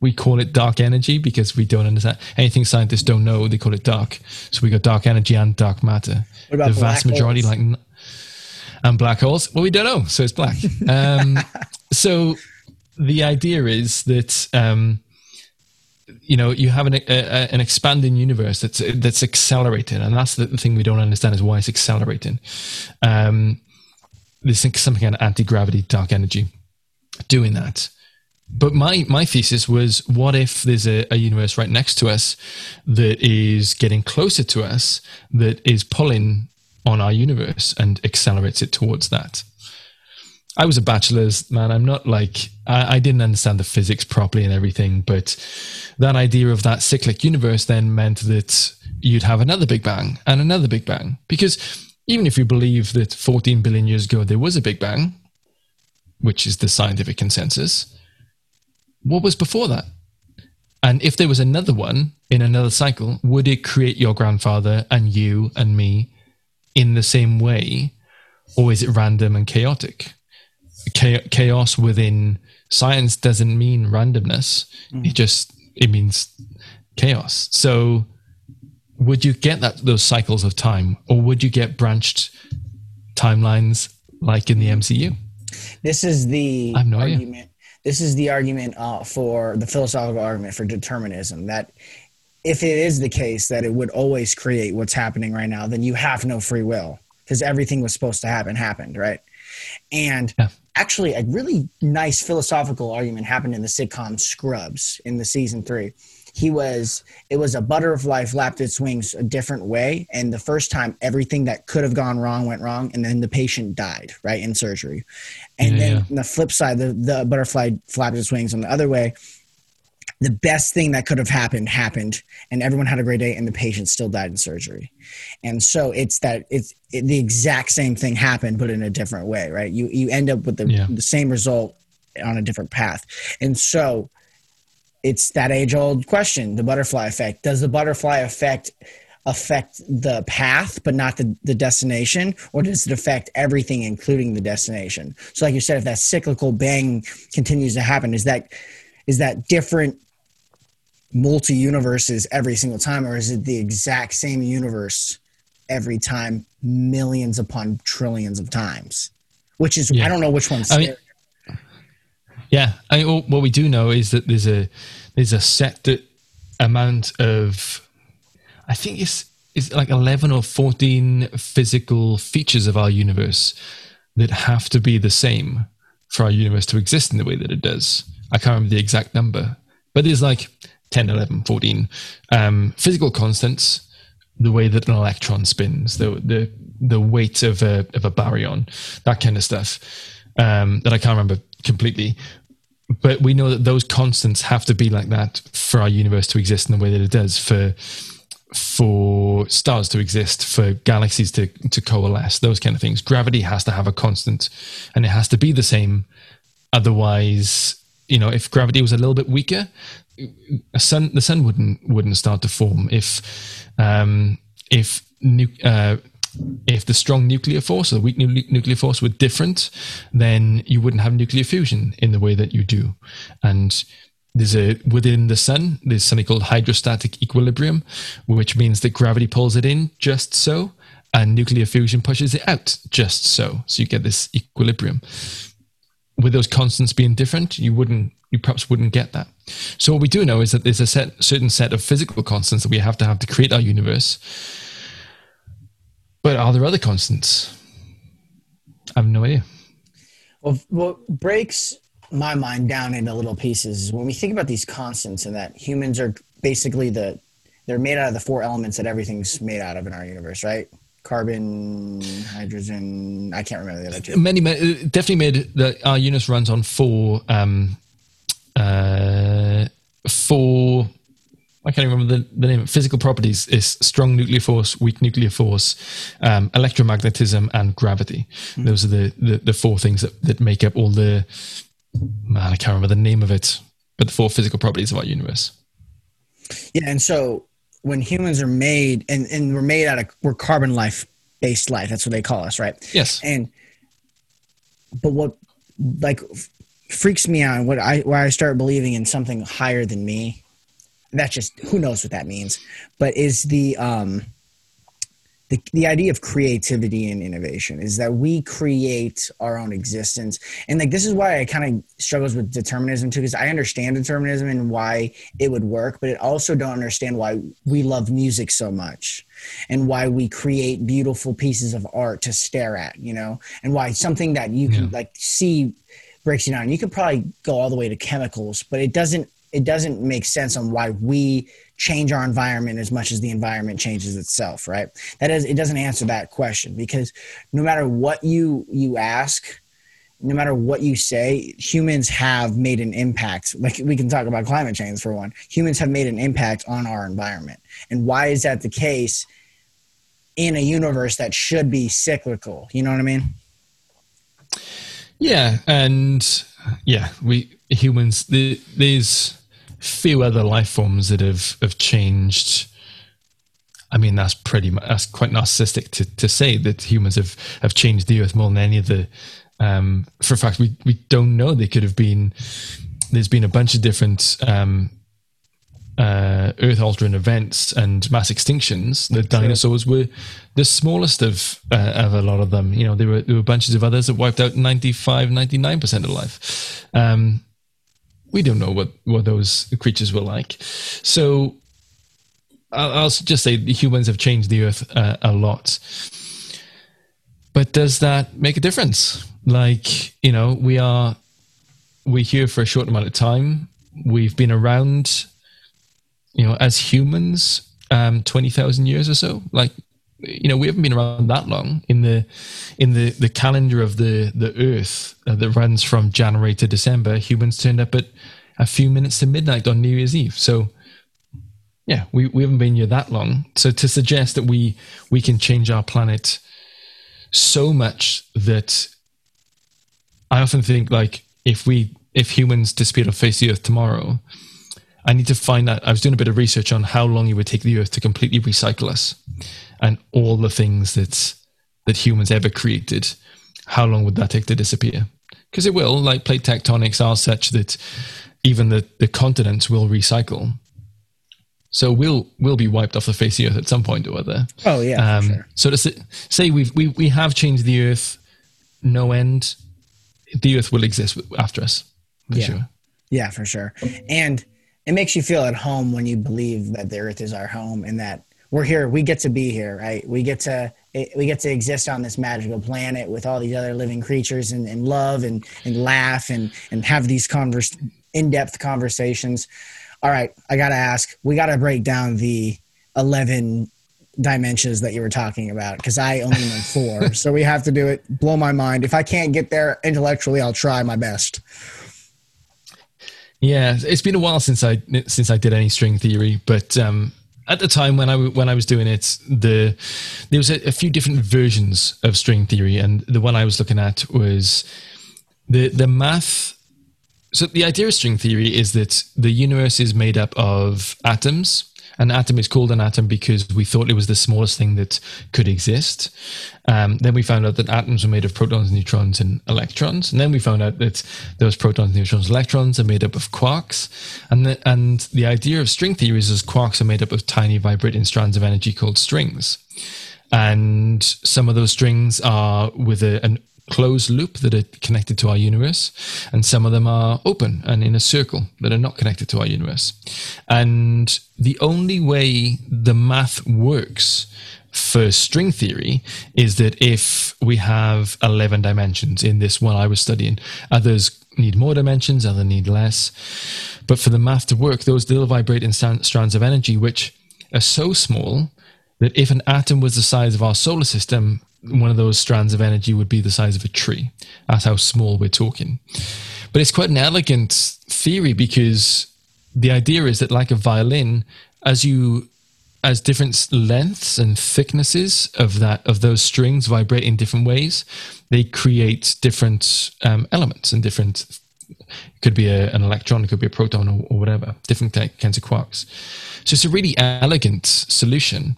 We call it dark energy because we don't understand anything scientists don't know. They call it dark. So we got dark energy and dark matter. the vast majority, holes? like and black holes. Well, we don't know, so it's black. Um, so the idea is that um, you know you have an, a, an expanding universe that's that's accelerating, and that's the thing we don't understand is why it's accelerating. Um, there's something kind of anti gravity, dark energy, doing that. But my my thesis was, what if there's a, a universe right next to us that is getting closer to us, that is pulling on our universe and accelerates it towards that. I was a bachelor's man. I'm not like I, I, didn't understand the physics properly and everything, but that idea of that cyclic universe then meant that you'd have another Big Bang and another Big Bang. Because even if you believe that 14 billion years ago there was a Big Bang, which is the scientific consensus, what was before that? And if there was another one in another cycle, would it create your grandfather and you and me in the same way, or is it random and chaotic? Chaos within science doesn't mean randomness. Mm. It just it means chaos. So would you get that those cycles of time, or would you get branched timelines like in the MCU? This is the no argument. Idea. This is the argument uh, for the philosophical argument for determinism that if it is the case that it would always create what's happening right now, then you have no free will because everything was supposed to happen happened, right? And yeah. actually, a really nice philosophical argument happened in the sitcom Scrubs in the season three. He was, it was a butterfly flapped its wings a different way. And the first time, everything that could have gone wrong went wrong. And then the patient died, right, in surgery. And yeah, then the flip side, the, the butterfly flapped its wings on the other way the best thing that could have happened happened and everyone had a great day and the patient still died in surgery and so it's that it's it, the exact same thing happened but in a different way right you you end up with the, yeah. the same result on a different path and so it's that age old question the butterfly effect does the butterfly effect affect the path but not the, the destination or does it affect everything including the destination so like you said if that cyclical bang continues to happen is that is that different multi universes every single time, or is it the exact same universe every time, millions upon trillions of times? Which is, yeah. I don't know which one's. I mean, yeah, I what we do know is that there's a there's a set amount of, I think it's it's like eleven or fourteen physical features of our universe that have to be the same for our universe to exist in the way that it does. I can't remember the exact number, but there's like 10, 11, 14 um, physical constants. The way that an electron spins, the the the weight of a of a baryon, that kind of stuff um, that I can't remember completely. But we know that those constants have to be like that for our universe to exist in the way that it does. For for stars to exist, for galaxies to to coalesce, those kind of things. Gravity has to have a constant, and it has to be the same. Otherwise, you know, if gravity was a little bit weaker, sun the sun wouldn't wouldn't start to form if um, if nu- uh, if the strong nuclear force or the weak nu- nuclear force were different, then you wouldn't have nuclear fusion in the way that you do. And there's a within the sun, there's something called hydrostatic equilibrium, which means that gravity pulls it in just so, and nuclear fusion pushes it out just so. So you get this equilibrium. With those constants being different, you wouldn't you perhaps wouldn't get that. So what we do know is that there's a set, certain set of physical constants that we have to have to create our universe. But are there other constants? I have no idea. Well, what breaks my mind down into little pieces is when we think about these constants and that humans are basically the they're made out of the four elements that everything's made out of in our universe, right? Carbon, hydrogen. I can't remember the other two. Many, many definitely made that our universe runs on four um, uh, four I can't remember the, the name. Physical properties is strong nuclear force, weak nuclear force, um, electromagnetism, and gravity. Mm. Those are the, the, the four things that, that make up all the. Man, I can't remember the name of it, but the four physical properties of our universe. Yeah, and so when humans are made, and, and we're made out of we're carbon life based life. That's what they call us, right? Yes. And but what like freaks me out, and what I where I start believing in something higher than me that's just who knows what that means but is the um the, the idea of creativity and innovation is that we create our own existence. And like this is why i kind of struggles with determinism too because i understand determinism and why it would work but it also don't understand why we love music so much and why we create beautiful pieces of art to stare at you know and why something that you can like see breaks you down. You could probably go all the way to chemicals but it doesn't it doesn't make sense on why we change our environment as much as the environment changes itself right? That is it doesn't answer that question because no matter what you you ask no matter what you say humans have made an impact. Like we can talk about climate change for one. Humans have made an impact on our environment. And why is that the case in a universe that should be cyclical? You know what i mean? Yeah and yeah we humans the, there's few other life forms that have have changed. I mean, that's pretty much that's quite narcissistic to, to say that humans have have changed the earth more than any of the. Um, for a fact, we we don't know. They could have been. There's been a bunch of different um, uh, earth altering events and mass extinctions. The dinosaurs were the smallest of uh, of a lot of them. You know, there were there were bunches of others that wiped out 95, 99 percent of life. Um, we don't know what what those creatures were like. So I'll, I'll just say humans have changed the earth uh, a lot. But does that make a difference? Like you know, we are we're here for a short amount of time. We've been around, you know, as humans, um, twenty thousand years or so. Like you know we haven't been around that long in the in the the calendar of the the earth uh, that runs from january to december. Humans turned up at a few minutes to midnight on new year's eve. So yeah we, we haven't been here that long. So to suggest that we we can change our planet so much that i often think like if we if humans disappeared off face the earth tomorrow i need to find out i was doing a bit of research on how long it would take the earth to completely recycle us and all the things that that humans ever created, how long would that take to disappear? Because it will, like plate tectonics are such that even the, the continents will recycle. So we'll we'll be wiped off the face of the earth at some point or other. Oh yeah. Um, sure. So to say we've we we have changed the earth, no end. The earth will exist after us for yeah. sure. Yeah, for sure. And it makes you feel at home when you believe that the earth is our home and that we're here we get to be here right? We get to we get to exist on this magical planet with all these other living creatures and, and love and, and laugh and, and have these converse, in-depth conversations. All right i gotta ask we gotta break down the 11 dimensions that you were talking about because i only know four. So we have to do it. Blow my mind. If i can't get there intellectually i'll try my best. Yeah it's been a while since i since i did any string theory but um at the time when I when I was doing it, the there was a, a, few different versions of string theory, and the one I was looking at was the the math. So the idea of string theory is that the universe is made up of atoms, an atom is called an atom because we thought it was the smallest thing that could exist. Um, then we found out that atoms were made of protons, neutrons, and electrons. And then we found out that those protons, neutrons, electrons are made up of quarks. And the, and the idea of string theory is quarks are made up of tiny vibrating strands of energy called strings. And some of those strings are with a, an closed loop that are connected to our universe, and some of them are open and in a circle that are not connected to our universe. And the only way the math works for string theory is that if we have 11 dimensions in this one I was studying, others need more dimensions, others need less. But for the math to work, those little vibrating strands of energy, which are so small that if an atom was the size of our solar system, one of those strands of energy would be the size of a tree. That's how small we're talking. But it's quite an elegant theory because the idea is that, like a violin, as you as different lengths and thicknesses of that of those strings vibrate in different ways, they create different um, elements and different. It could be a, an electron, it could be a proton, or, or whatever. Different kinds of quarks. So it's a really elegant solution,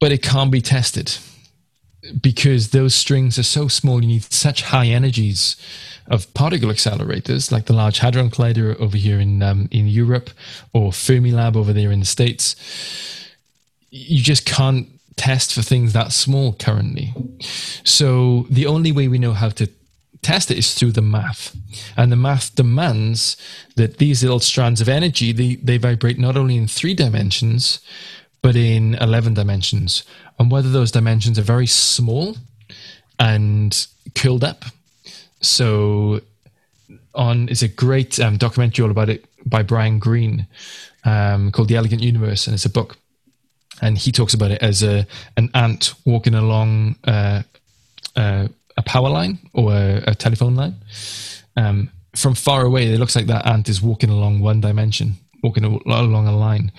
but it can't be tested because those strings are so small. You need such high energies of particle accelerators, like the Large Hadron Collider over here in um, in Europe, or Fermilab over there in the states. You just can't test for things that small currently. So the only way we know how to test it is through the math, and the math demands that these little strands of energy they, they vibrate not only in three dimensions, but in eleven dimensions, and whether those dimensions are very small and curled up. So on is a great um, documentary all about it by Brian Greene um, called The Elegant Universe, and it's a book. And he talks about it as a an ant walking along uh, uh, a power line or a, a telephone line. Um, from far away, it looks like that ant is walking along one dimension, walking along a line.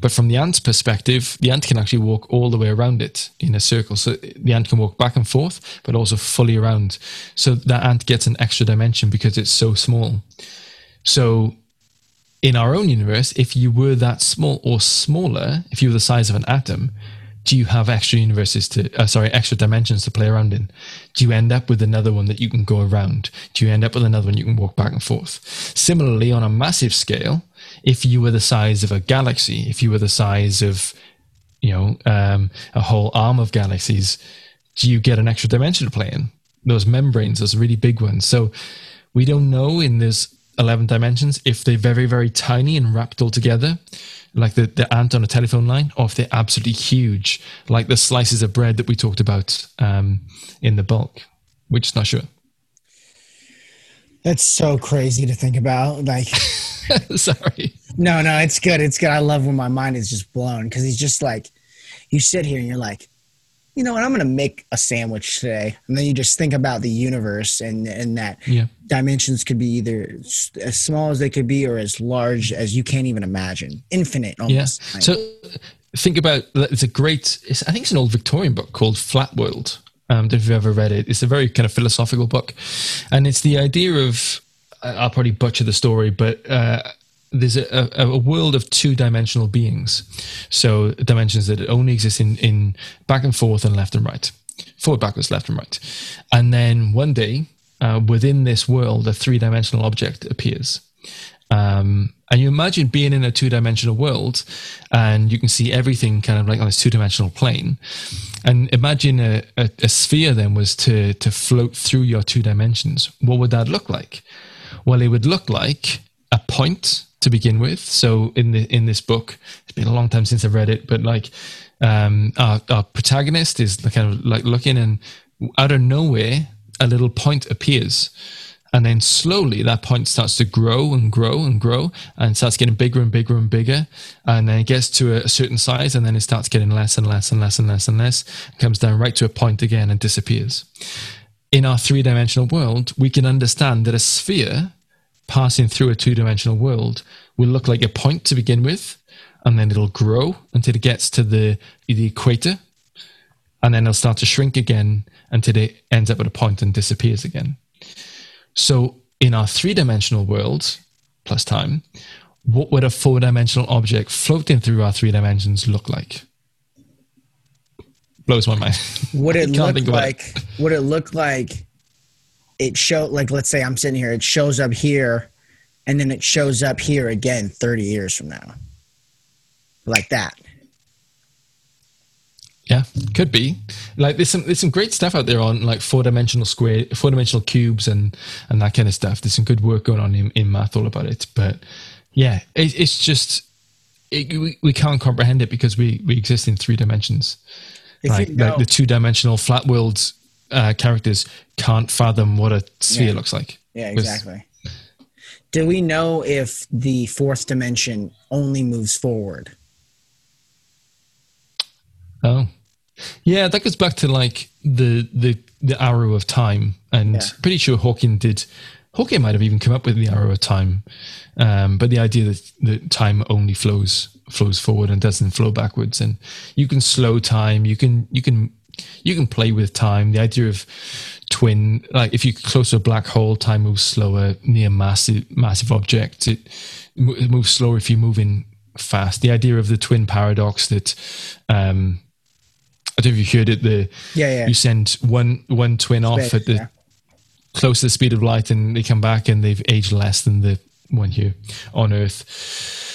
But from the ant's perspective, the ant can actually walk all the way around it in a circle. So the ant can walk back and forth, but also fully around. So that ant gets an extra dimension because it's so small. So in our own universe, if you were that small or smaller, if you were the size of an atom, do you have extra universes to uh, sorry extra dimensions to play around in? Do you end up with another one that you can go around? Do you end up with another one you can walk back and forth? Similarly on a massive scale if you were the size of a galaxy if you were the size of you know um, a whole arm of galaxies do you get an extra dimension to play in? Those membranes those really big ones. So we don't know in those 11 dimensions if they're very very tiny and wrapped all together like the, the ant on a telephone line, or if they're absolutely huge, like the slices of bread that we talked about um, in the bulk. We're just not sure. That's so crazy to think about. Like, sorry. No, no, it's good. It's good. I love when my mind is just blown because he's just like, you sit here and you're like, you know what, I'm going to make a sandwich today. And then you just think about the universe and, and that yeah. dimensions could be either as small as they could be or as large as you can't even imagine. Infinite almost. Yeah. So think about, it's a great, it's, I think it's an old Victorian book called Flat World. Um, if you've ever read it, it's a very kind of philosophical book. And it's the idea of, I'll probably butcher the story, but uh, there's a, a, world of two dimensional beings. So dimensions that only exist in, in back and forth and left and right, forward, backwards, left and right. And then one day, uh, within this world, a three dimensional object appears. Um, and you imagine being in a two dimensional world and you can see everything kind of like on this two dimensional plane. And imagine a, a, a sphere then was to, to float through your two dimensions. What would that look like? Well, it would look like a point to begin with. So in the in this book, it's been a long time since I've read it, but like um, our, our protagonist is kind of like looking, and out of nowhere, a little point appears. And then slowly that point starts to grow and grow and grow and starts getting bigger and bigger and bigger. And then it gets to a certain size and then it starts getting less and less and less and less and less. It comes down right to a point again and disappears. In our three dimensional world, we can understand that a sphere passing through a two dimensional world will look like a point to begin with, and then it'll grow until it gets to the, the equator, and then it'll start to shrink again until it ends up at a point and disappears again. So, in our three dimensional world plus time, what would a four dimensional object floating through our three dimensions look like? Blows my mind. Would it look like? It. Would it look like it show like let's say I'm sitting here, it shows up here, and then it shows up here again 30 years from now, like that. Yeah, could be. Like there's some there's some great stuff out there on like four dimensional square, four dimensional cubes, and and that kind of stuff. There's some good work going on in, in math all about it. But yeah, it, it's just it, we, we can't comprehend it because we we exist in three dimensions. Like, like the two dimensional flat worlds uh, characters can't fathom what a sphere yeah. looks like. Yeah, exactly. With, Do we know if the fourth dimension only moves forward? Oh, yeah, that goes back to like the the the arrow of time, and yeah. pretty sure Hawking did Hawking might have even come up with the arrow of time, um, but the idea that, that time only flows flows forward and doesn't flow backwards, and you can slow time, you can you can you can play with time. The idea of twin, like if you're close to a black hole, time moves slower near massive massive objects. It, it moves slower if you're moving fast. The idea of the twin paradox that um, I don't know if you heard it. The yeah, yeah. you send one one twin off at the yeah. close to the speed of light, and they come back and they've aged less than the one here on Earth.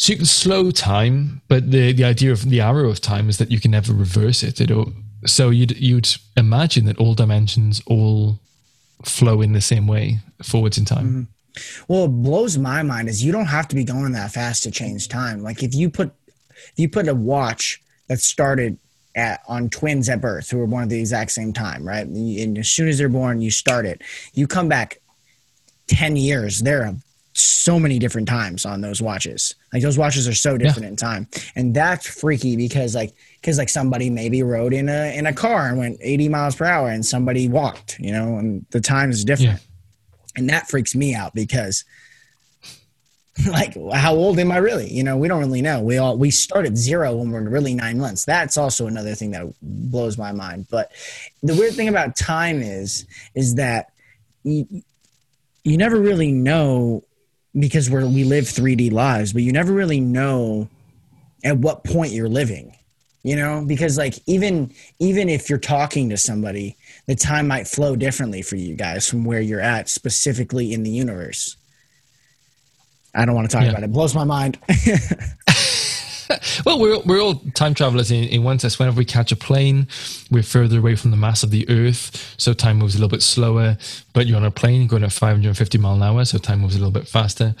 So you can slow time, but the the idea of the arrow of time is that you can never reverse it. It so you'd you'd imagine that all dimensions all flow in the same way forwards in time. Mm-hmm. Well, it blows my mind is you don't have to be going that fast to change time. Like if you put if you put a watch that started at, on twins at birth who were born at the exact same time, right? And as soon as they're born, you start it. You come back 10 years, there are so many different times on those watches. Like those watches are so different yeah. in time. And that's freaky because like because like somebody maybe rode in a in a car and went 80 miles per hour and somebody walked, you know, and the time is different. Yeah. And that freaks me out because like how old am i really you know we don't really know we all we start at zero when we're really nine months that's also another thing that blows my mind but the weird thing about time is is that you, you never really know because we're we live 3d lives but you never really know at what point you're living you know because like even even if you're talking to somebody the time might flow differently for you guys from where you're at specifically in the universe I don't want to talk yeah. about it. it. Blows my mind. well, we're we're all time travelers in, in one sense. Whenever we catch a plane, we're further away from the mass of the Earth, so time moves a little bit slower. But you're on a plane going at 550 mile an hour, so time moves a little bit faster.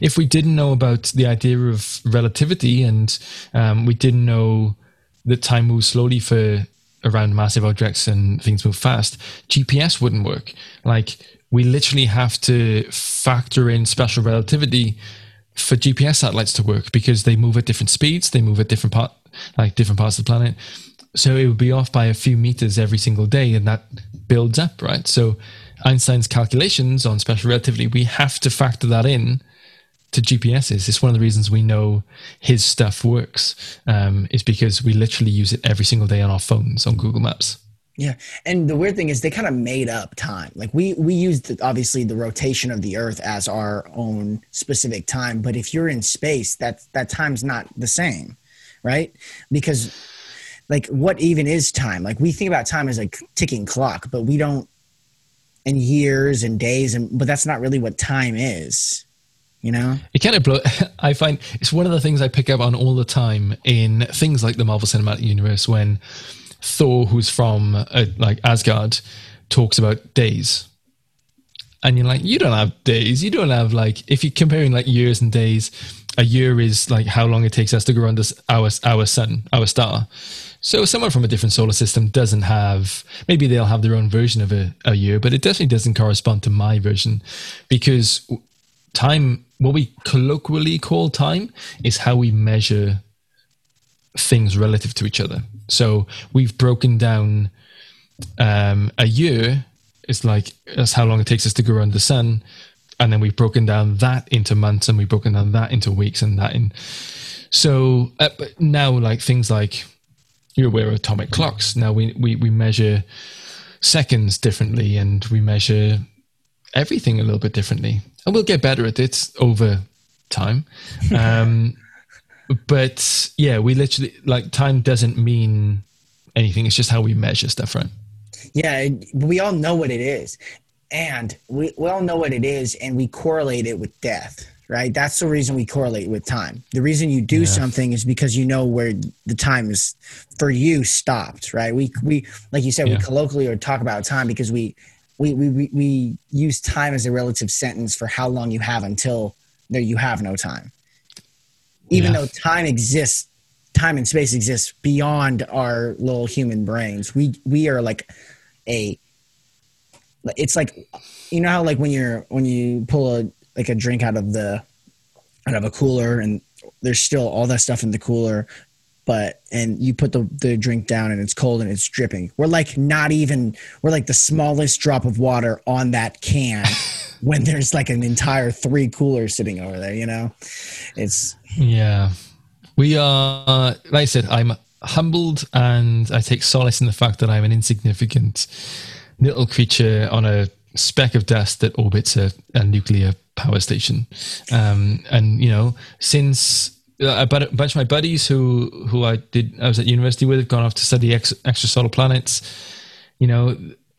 If we didn't know about the idea of relativity, and um, we didn't know that time moves slowly for around massive objects and things move fast, GPS wouldn't work. Like we literally have to factor in special relativity for GPS satellites to work because they move at different speeds, they move at different part, like different parts of the planet. So it would be off by a few meters every single day, and that builds up, right? So Einstein's calculations on special relativity, we have to factor that in to GPSs. It's one of the reasons we know his stuff works, um, is because we literally use it every single day on our phones on Google Maps. Yeah, and the weird thing is they kind of made up time. Like we we used obviously the rotation of the Earth as our own specific time, but if you're in space, that that time's not the same, right? Because like what even is time? Like we think about time as a ticking clock, but we don't in years and days and but that's not really what time is. You know? It kind of blow I find it's one of the things I pick up on all the time in things like the Marvel Cinematic Universe when Thor, who's from uh, like Asgard, talks about days. And you're like, you don't have days. You don't have like, if you're comparing like years and days, a year is like how long it takes us to go around our our sun, our star. So someone from a different solar system doesn't have. Maybe they'll have their own version of a, a year, but it definitely doesn't correspond to my version because time, what we colloquially call time, is how we measure things relative to each other. So we've broken down um, a year It's like that's how long it takes us to go around the sun, and then we've broken down that into months, and we've broken down that into weeks, and that in. So uh, now, like things like you're aware of atomic clocks. Now we we we measure seconds differently, and we measure everything a little bit differently, and we'll get better at it over time. Um, but yeah, we literally like time doesn't mean anything. It's just how we measure stuff, right? Yeah, we all know what it is, and we, we all know what it is, and we correlate it with death. Right, that's the reason we correlate with time. The reason you do yeah. something is because you know where the time is for you stopped. Right, we we like you said, yeah. we colloquially or talk about time because we we, we we use time as a relative sentence for how long you have until there you have no time even yeah. though time exists time and space exists beyond our little human brains we we are like a it's like you know how like when you're when you pull a like a drink out of the out of a cooler and there's still all that stuff in the cooler but and you put the, the drink down and it's cold and it's dripping. We're like not even we're like the smallest drop of water on that can when there's like an entire three coolers sitting over there, you know? It's Yeah. We are like I said, I'm humbled and I take solace in the fact that I'm an insignificant little creature on a speck of dust that orbits a, a nuclear power station. Um, and you know, since uh, a bunch of my buddies who who I did I was at university with have gone off to study ex, extrasolar planets. You know,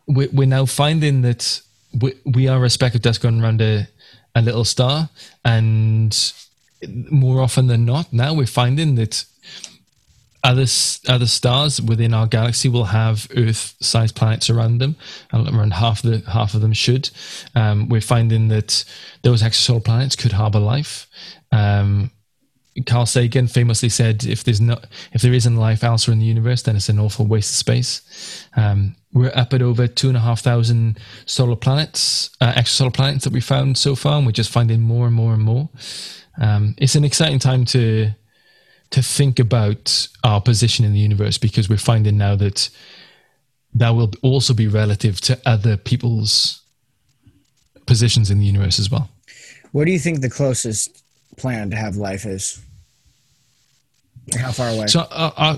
we, we're now finding that we, we are a speck of dust going around a, a little star, and more often than not, now we're finding that other other stars within our galaxy will have Earth-sized planets around them, and around half the half of them should. Um, we're finding that those extrasolar planets could harbor life. Um, Carl Sagan famously said, "If there's not, if there isn't life elsewhere in the universe, then it's an awful waste of space." Um, we're up at over two and a half thousand solar planets, uh, extrasolar planets that we found so far, and we're just finding more and more and more. Um, it's an exciting time to to think about our position in the universe because we're finding now that that will also be relative to other people's positions in the universe as well. Where do you think the closest planet to have life is? How far away? So our, our,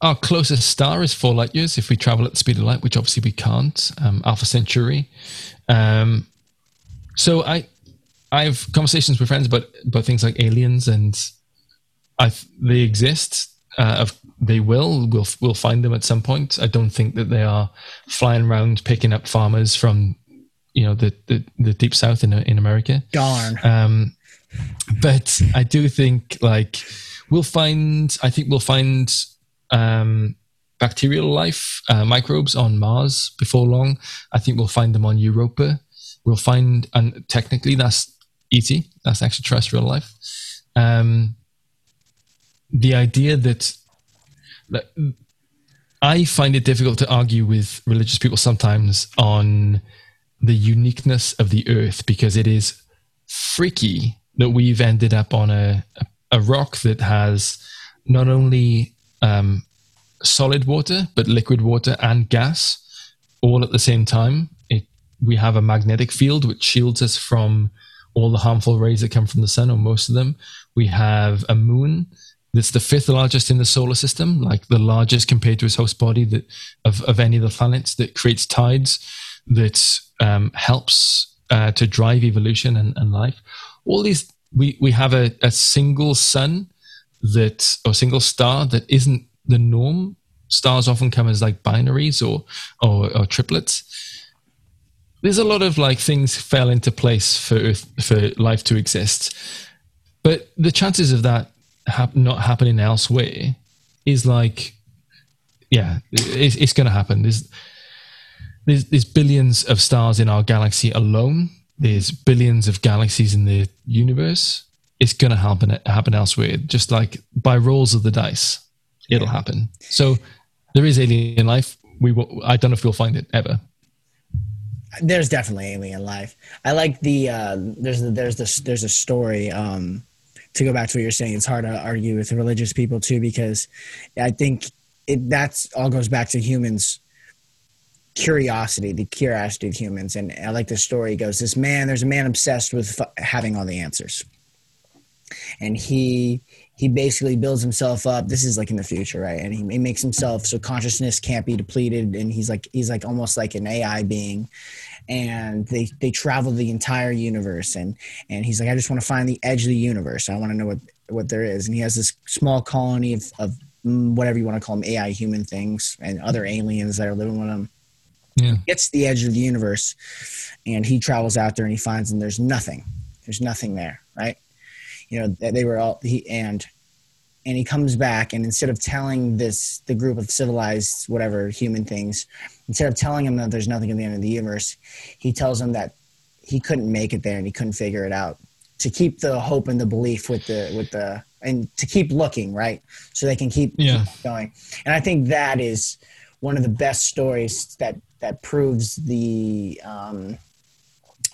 our, closest star is four light years if we travel at the speed of light, which obviously we can't. Um, Alpha Centauri. Um, so I I have conversations with friends about about things like aliens and I they exist. Uh, they will. We'll we'll find them at some point. I don't think that they are flying around picking up farmers from you know the the, the deep south in in America. Darn. Um, but I do think like we'll find. I think we'll find um, bacterial life, uh, microbes on Mars before long. I think we'll find them on Europa. We'll find, and technically that's ET. That's extraterrestrial life. Um, the idea that, that I find it difficult to argue with religious people sometimes on the uniqueness of the Earth because it is freaky that we've ended up on a, a, rock that has not only um, solid water but liquid water and gas all at the same time. It, we have a magnetic field which shields us from all the harmful rays that come from the sun, or most of them. We have a moon that's the fifth largest in the solar system, like the largest compared to its host body that of, of any of the planets that creates tides, that um, helps uh, to drive evolution and, and, life. All these, we, we have a, a single sun that, or single star that isn't the norm. Stars often come as like binaries or, or, or triplets there's a lot of like things fell into place for Earth, for life to exist, but the chances of that hap- not happening elsewhere is like, yeah, it's, it's going to happen. There's, there's there's billions of stars in our galaxy alone. There's billions of galaxies in the universe. It's going to happen happen elsewhere. Just like by rolls of the dice, it'll yeah. happen. So there is alien life. We will, I don't know if we'll find it ever there's definitely alien life. I like the uh, there's the, there's this there's a story. Um, to go back to what you're saying, it's hard to argue with religious people too because I think it that's all goes back to humans curiosity, the curiosity of humans. And I like the story. Goes this man. There's a man obsessed with f- having all the answers, and he he basically builds himself up. This is like in the future, right? And he, he, makes himself so consciousness can't be depleted, and he's like he's like almost like an AI being. And they they travel the entire universe, and and he's like, I just want to find the edge of the universe. I want to know what what there is. And he has this small colony of, of mm, whatever you want to call them, AI human things, and other aliens that are living with him. Yeah. Gets the edge of the universe, and he travels out there, and he finds, and there's nothing. There's nothing there, right? You know they were all he and and he comes back and instead of telling this the group of civilized whatever human things instead of telling him that there's nothing at the end of the universe he tells them that he couldn't make it there and he couldn't figure it out to keep the hope and the belief with the with the and to keep looking right so they can keep, yeah. keep going and i think that is one of the best stories that that proves the um,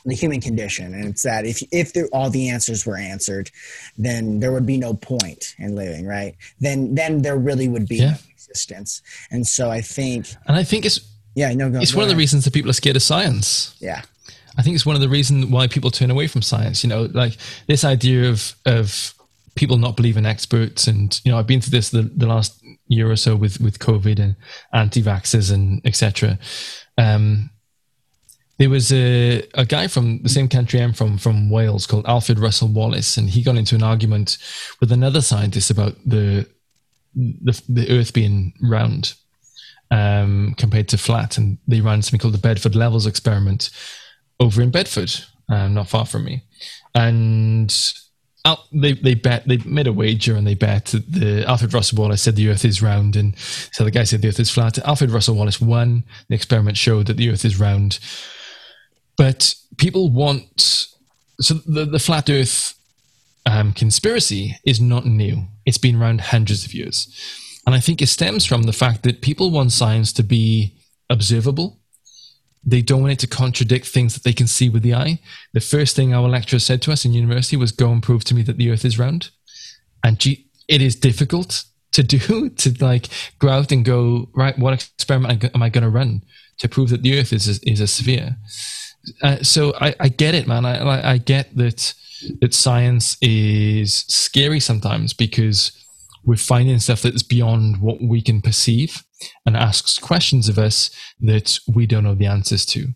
the human condition and it's that if if there, all the answers were answered then there would be no point in living right then then there really would be Yeah. no existence and so i think And I think it's yeah no go, it's go one of the reasons that people are scared of science. yeah I think it's one of the reasons why people turn away from science. You know, like this idea of of people not believing experts, and you know, I've been through this the, the last year or so with with COVID and anti-vaxxers and etc. Um, there was a, a guy from the same country I'm from, from Wales, called Alfred Russel Wallace, and he got into an argument with another scientist about the the, the Earth being round um, compared to flat, and they ran something called the Bedford Levels experiment over in Bedford, um, not far from me, and. They they bet they made a wager and they bet that the Alfred Russel Wallace said the Earth is round and so the guy said the Earth is flat. Alfred Russel Wallace won. The experiment showed that the Earth is round, but people want so the the flat Earth um, conspiracy is not new. It's been around hundreds of years, and I think it stems from the fact that people want science to be observable. They don't want it to contradict things that they can see with the eye. The first thing our lecturer said to us in university was, "Go and prove to me that the Earth is round." And gee, it is difficult to do to like go out and go right. What experiment am I going to run to prove that the Earth is a, is a sphere? Uh, so I, I get it, man. I I- I get that that science is scary sometimes because we're finding stuff that's beyond what we can perceive and asks questions of us that we don't know the answers to.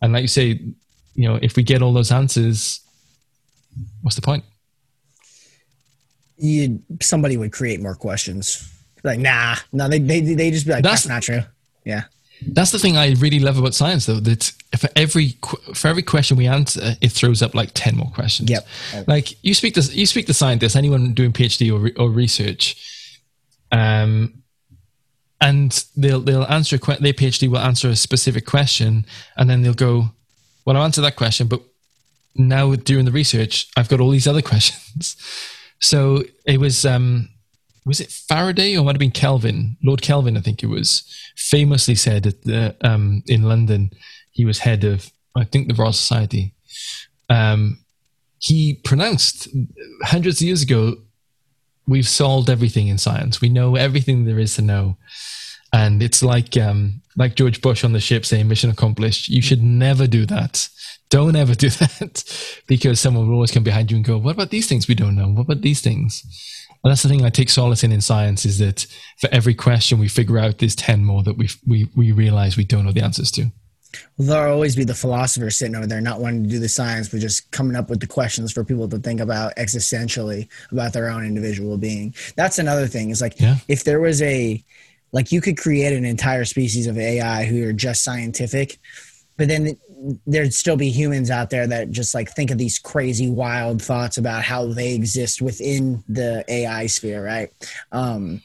And like you say, you know, if we get all those answers, what's the point? you somebody would create more questions like nah no they they, they just be like That's- that's, not true yeah That's the thing I really love about science, though. That for every for every question we answer, it throws up like ten more questions. Yep. Like you speak to you speak to scientists, anyone doing PhD or, or research, um, and they'll they'll answer a que- their PhD will answer a specific question, and then they'll go, "Well, I answered that question, but now doing the research, I've got all these other questions." So it was um, was it Faraday or might have been Kelvin, Lord Kelvin, I think it was, famously said the, um, in London he was head of, I think, the Royal Society. Um, he pronounced hundreds of years ago, we've solved everything in science. We know everything there is to know. And it's like um, like George Bush on the ship saying, "Mission accomplished." You should never do that. Don't ever do that, because someone will always come behind you and go, "What about these things we don't know? What about these things?" And that's the thing I take solace in in science is that for every question we figure out, there's ten more that we we we realize we don't know the answers to. Well, there'll always be the philosopher sitting over there, not wanting to do the science, but just coming up with the questions for people to think about existentially about their own individual being. That's another thing. Is like Yeah. if there was a, like you could create an entire species of AI who are just scientific, but then there'd still be humans out there that just like think of these crazy, wild thoughts about how they exist within the AI sphere, right? Um,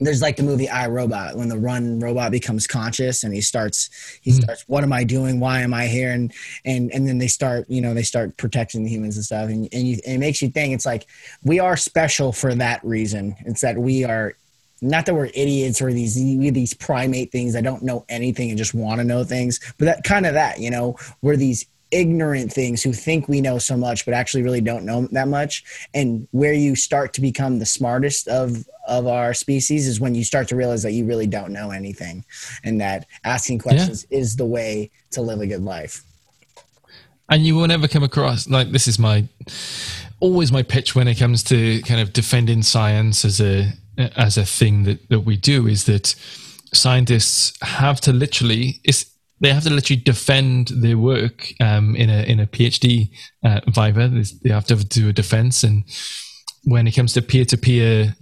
there's like the movie I Robot when the run robot becomes conscious and he starts he hmm. starts what am I doing? Why am I here? And and and then they start you know they start protecting the humans and stuff. And and, you, and it makes you think it's like we are special for that reason. It's that we are not that we're idiots or these these primate things that don't know anything and just want to know things but that kind of that you know? We're these ignorant things who think we know so much but actually really don't know that much. And where you start to become the smartest of of our species is when you start to realize that you really don't know anything and that asking questions is the way to live a good life. And you will never come across like this is my always my pitch when it comes to kind of defending science as a as a thing that that we do is that scientists have to literally it's they have to literally defend their work um, in a in a PhD uh, viva. They have to do a defense, and when it comes to peer to peer,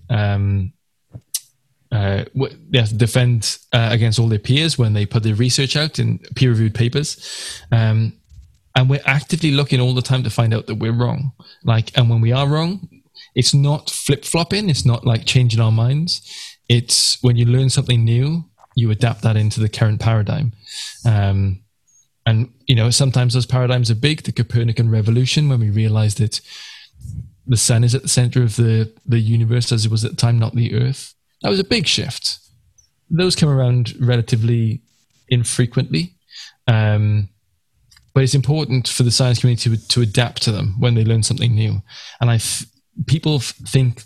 they have to defend uh, against all their peers when they put their research out in peer reviewed papers. Um, and we're actively looking all the time to find out that we're wrong. Like, and when we are wrong, it's not flip flopping. It's not like changing our minds. It's when you learn something new, you adapt that into the current paradigm. Um, and you know, sometimes those paradigms are big. The Copernican revolution, when we realized that the sun is at the center of the the universe as it was at the time, not the Earth. That was a big shift. Those come around relatively infrequently. Um, but it's important for the science community to, to adapt to them when they learn something new. And I, th- people think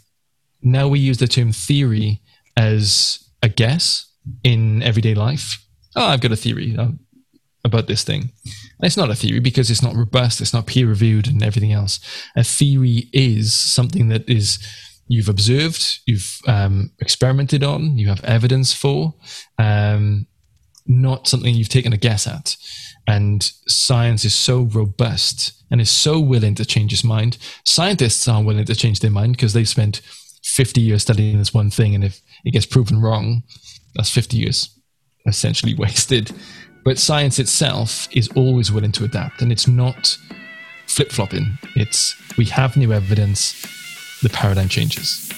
now we use the term theory as a guess in everyday life. Oh, I've got a theory uh, about this thing. It's not a theory because it's not robust, it's not peer reviewed, and everything else. A theory is something that is you've observed, you've um, experimented on, you have evidence for, um, not something you've taken a guess at. And science is so robust and is so willing to change its mind. Scientists aren't willing to change their mind because they've spent 50 years studying this one thing. And if it gets proven wrong, that's 50 years essentially wasted. But science itself is always willing to adapt and it's not flip flopping. It's we have new evidence, the paradigm changes.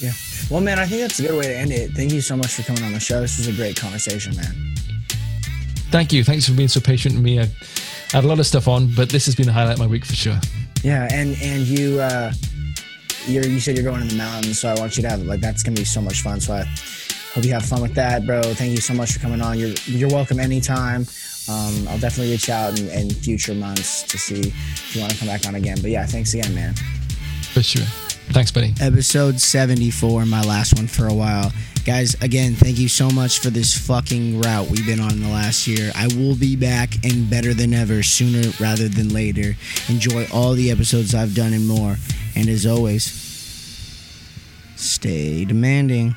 Yeah. Well, man, I think that's a good way to end it. Thank you so much for coming on the show. This was a great conversation, man. Thank you. Thanks for being so patient with me. I had a lot of stuff on, but this has been the highlight of my week for sure. Yeah, and and you uh you're you said you're going to the mountains, so I want you to have like that's gonna be so much fun. So I hope you have fun with that, bro. Thank you so much for coming on. You're you're welcome anytime. Um, I'll definitely reach out in, in future months to see if you want to come back on again. But yeah, thanks again, man. For sure. Thanks, buddy. Episode 74, my last one for a while. Guys, again, thank you so much for this fucking route we've been on in the last year. I will be back and better than ever sooner rather than later. Enjoy all the episodes I've done and more. And as always, stay demanding.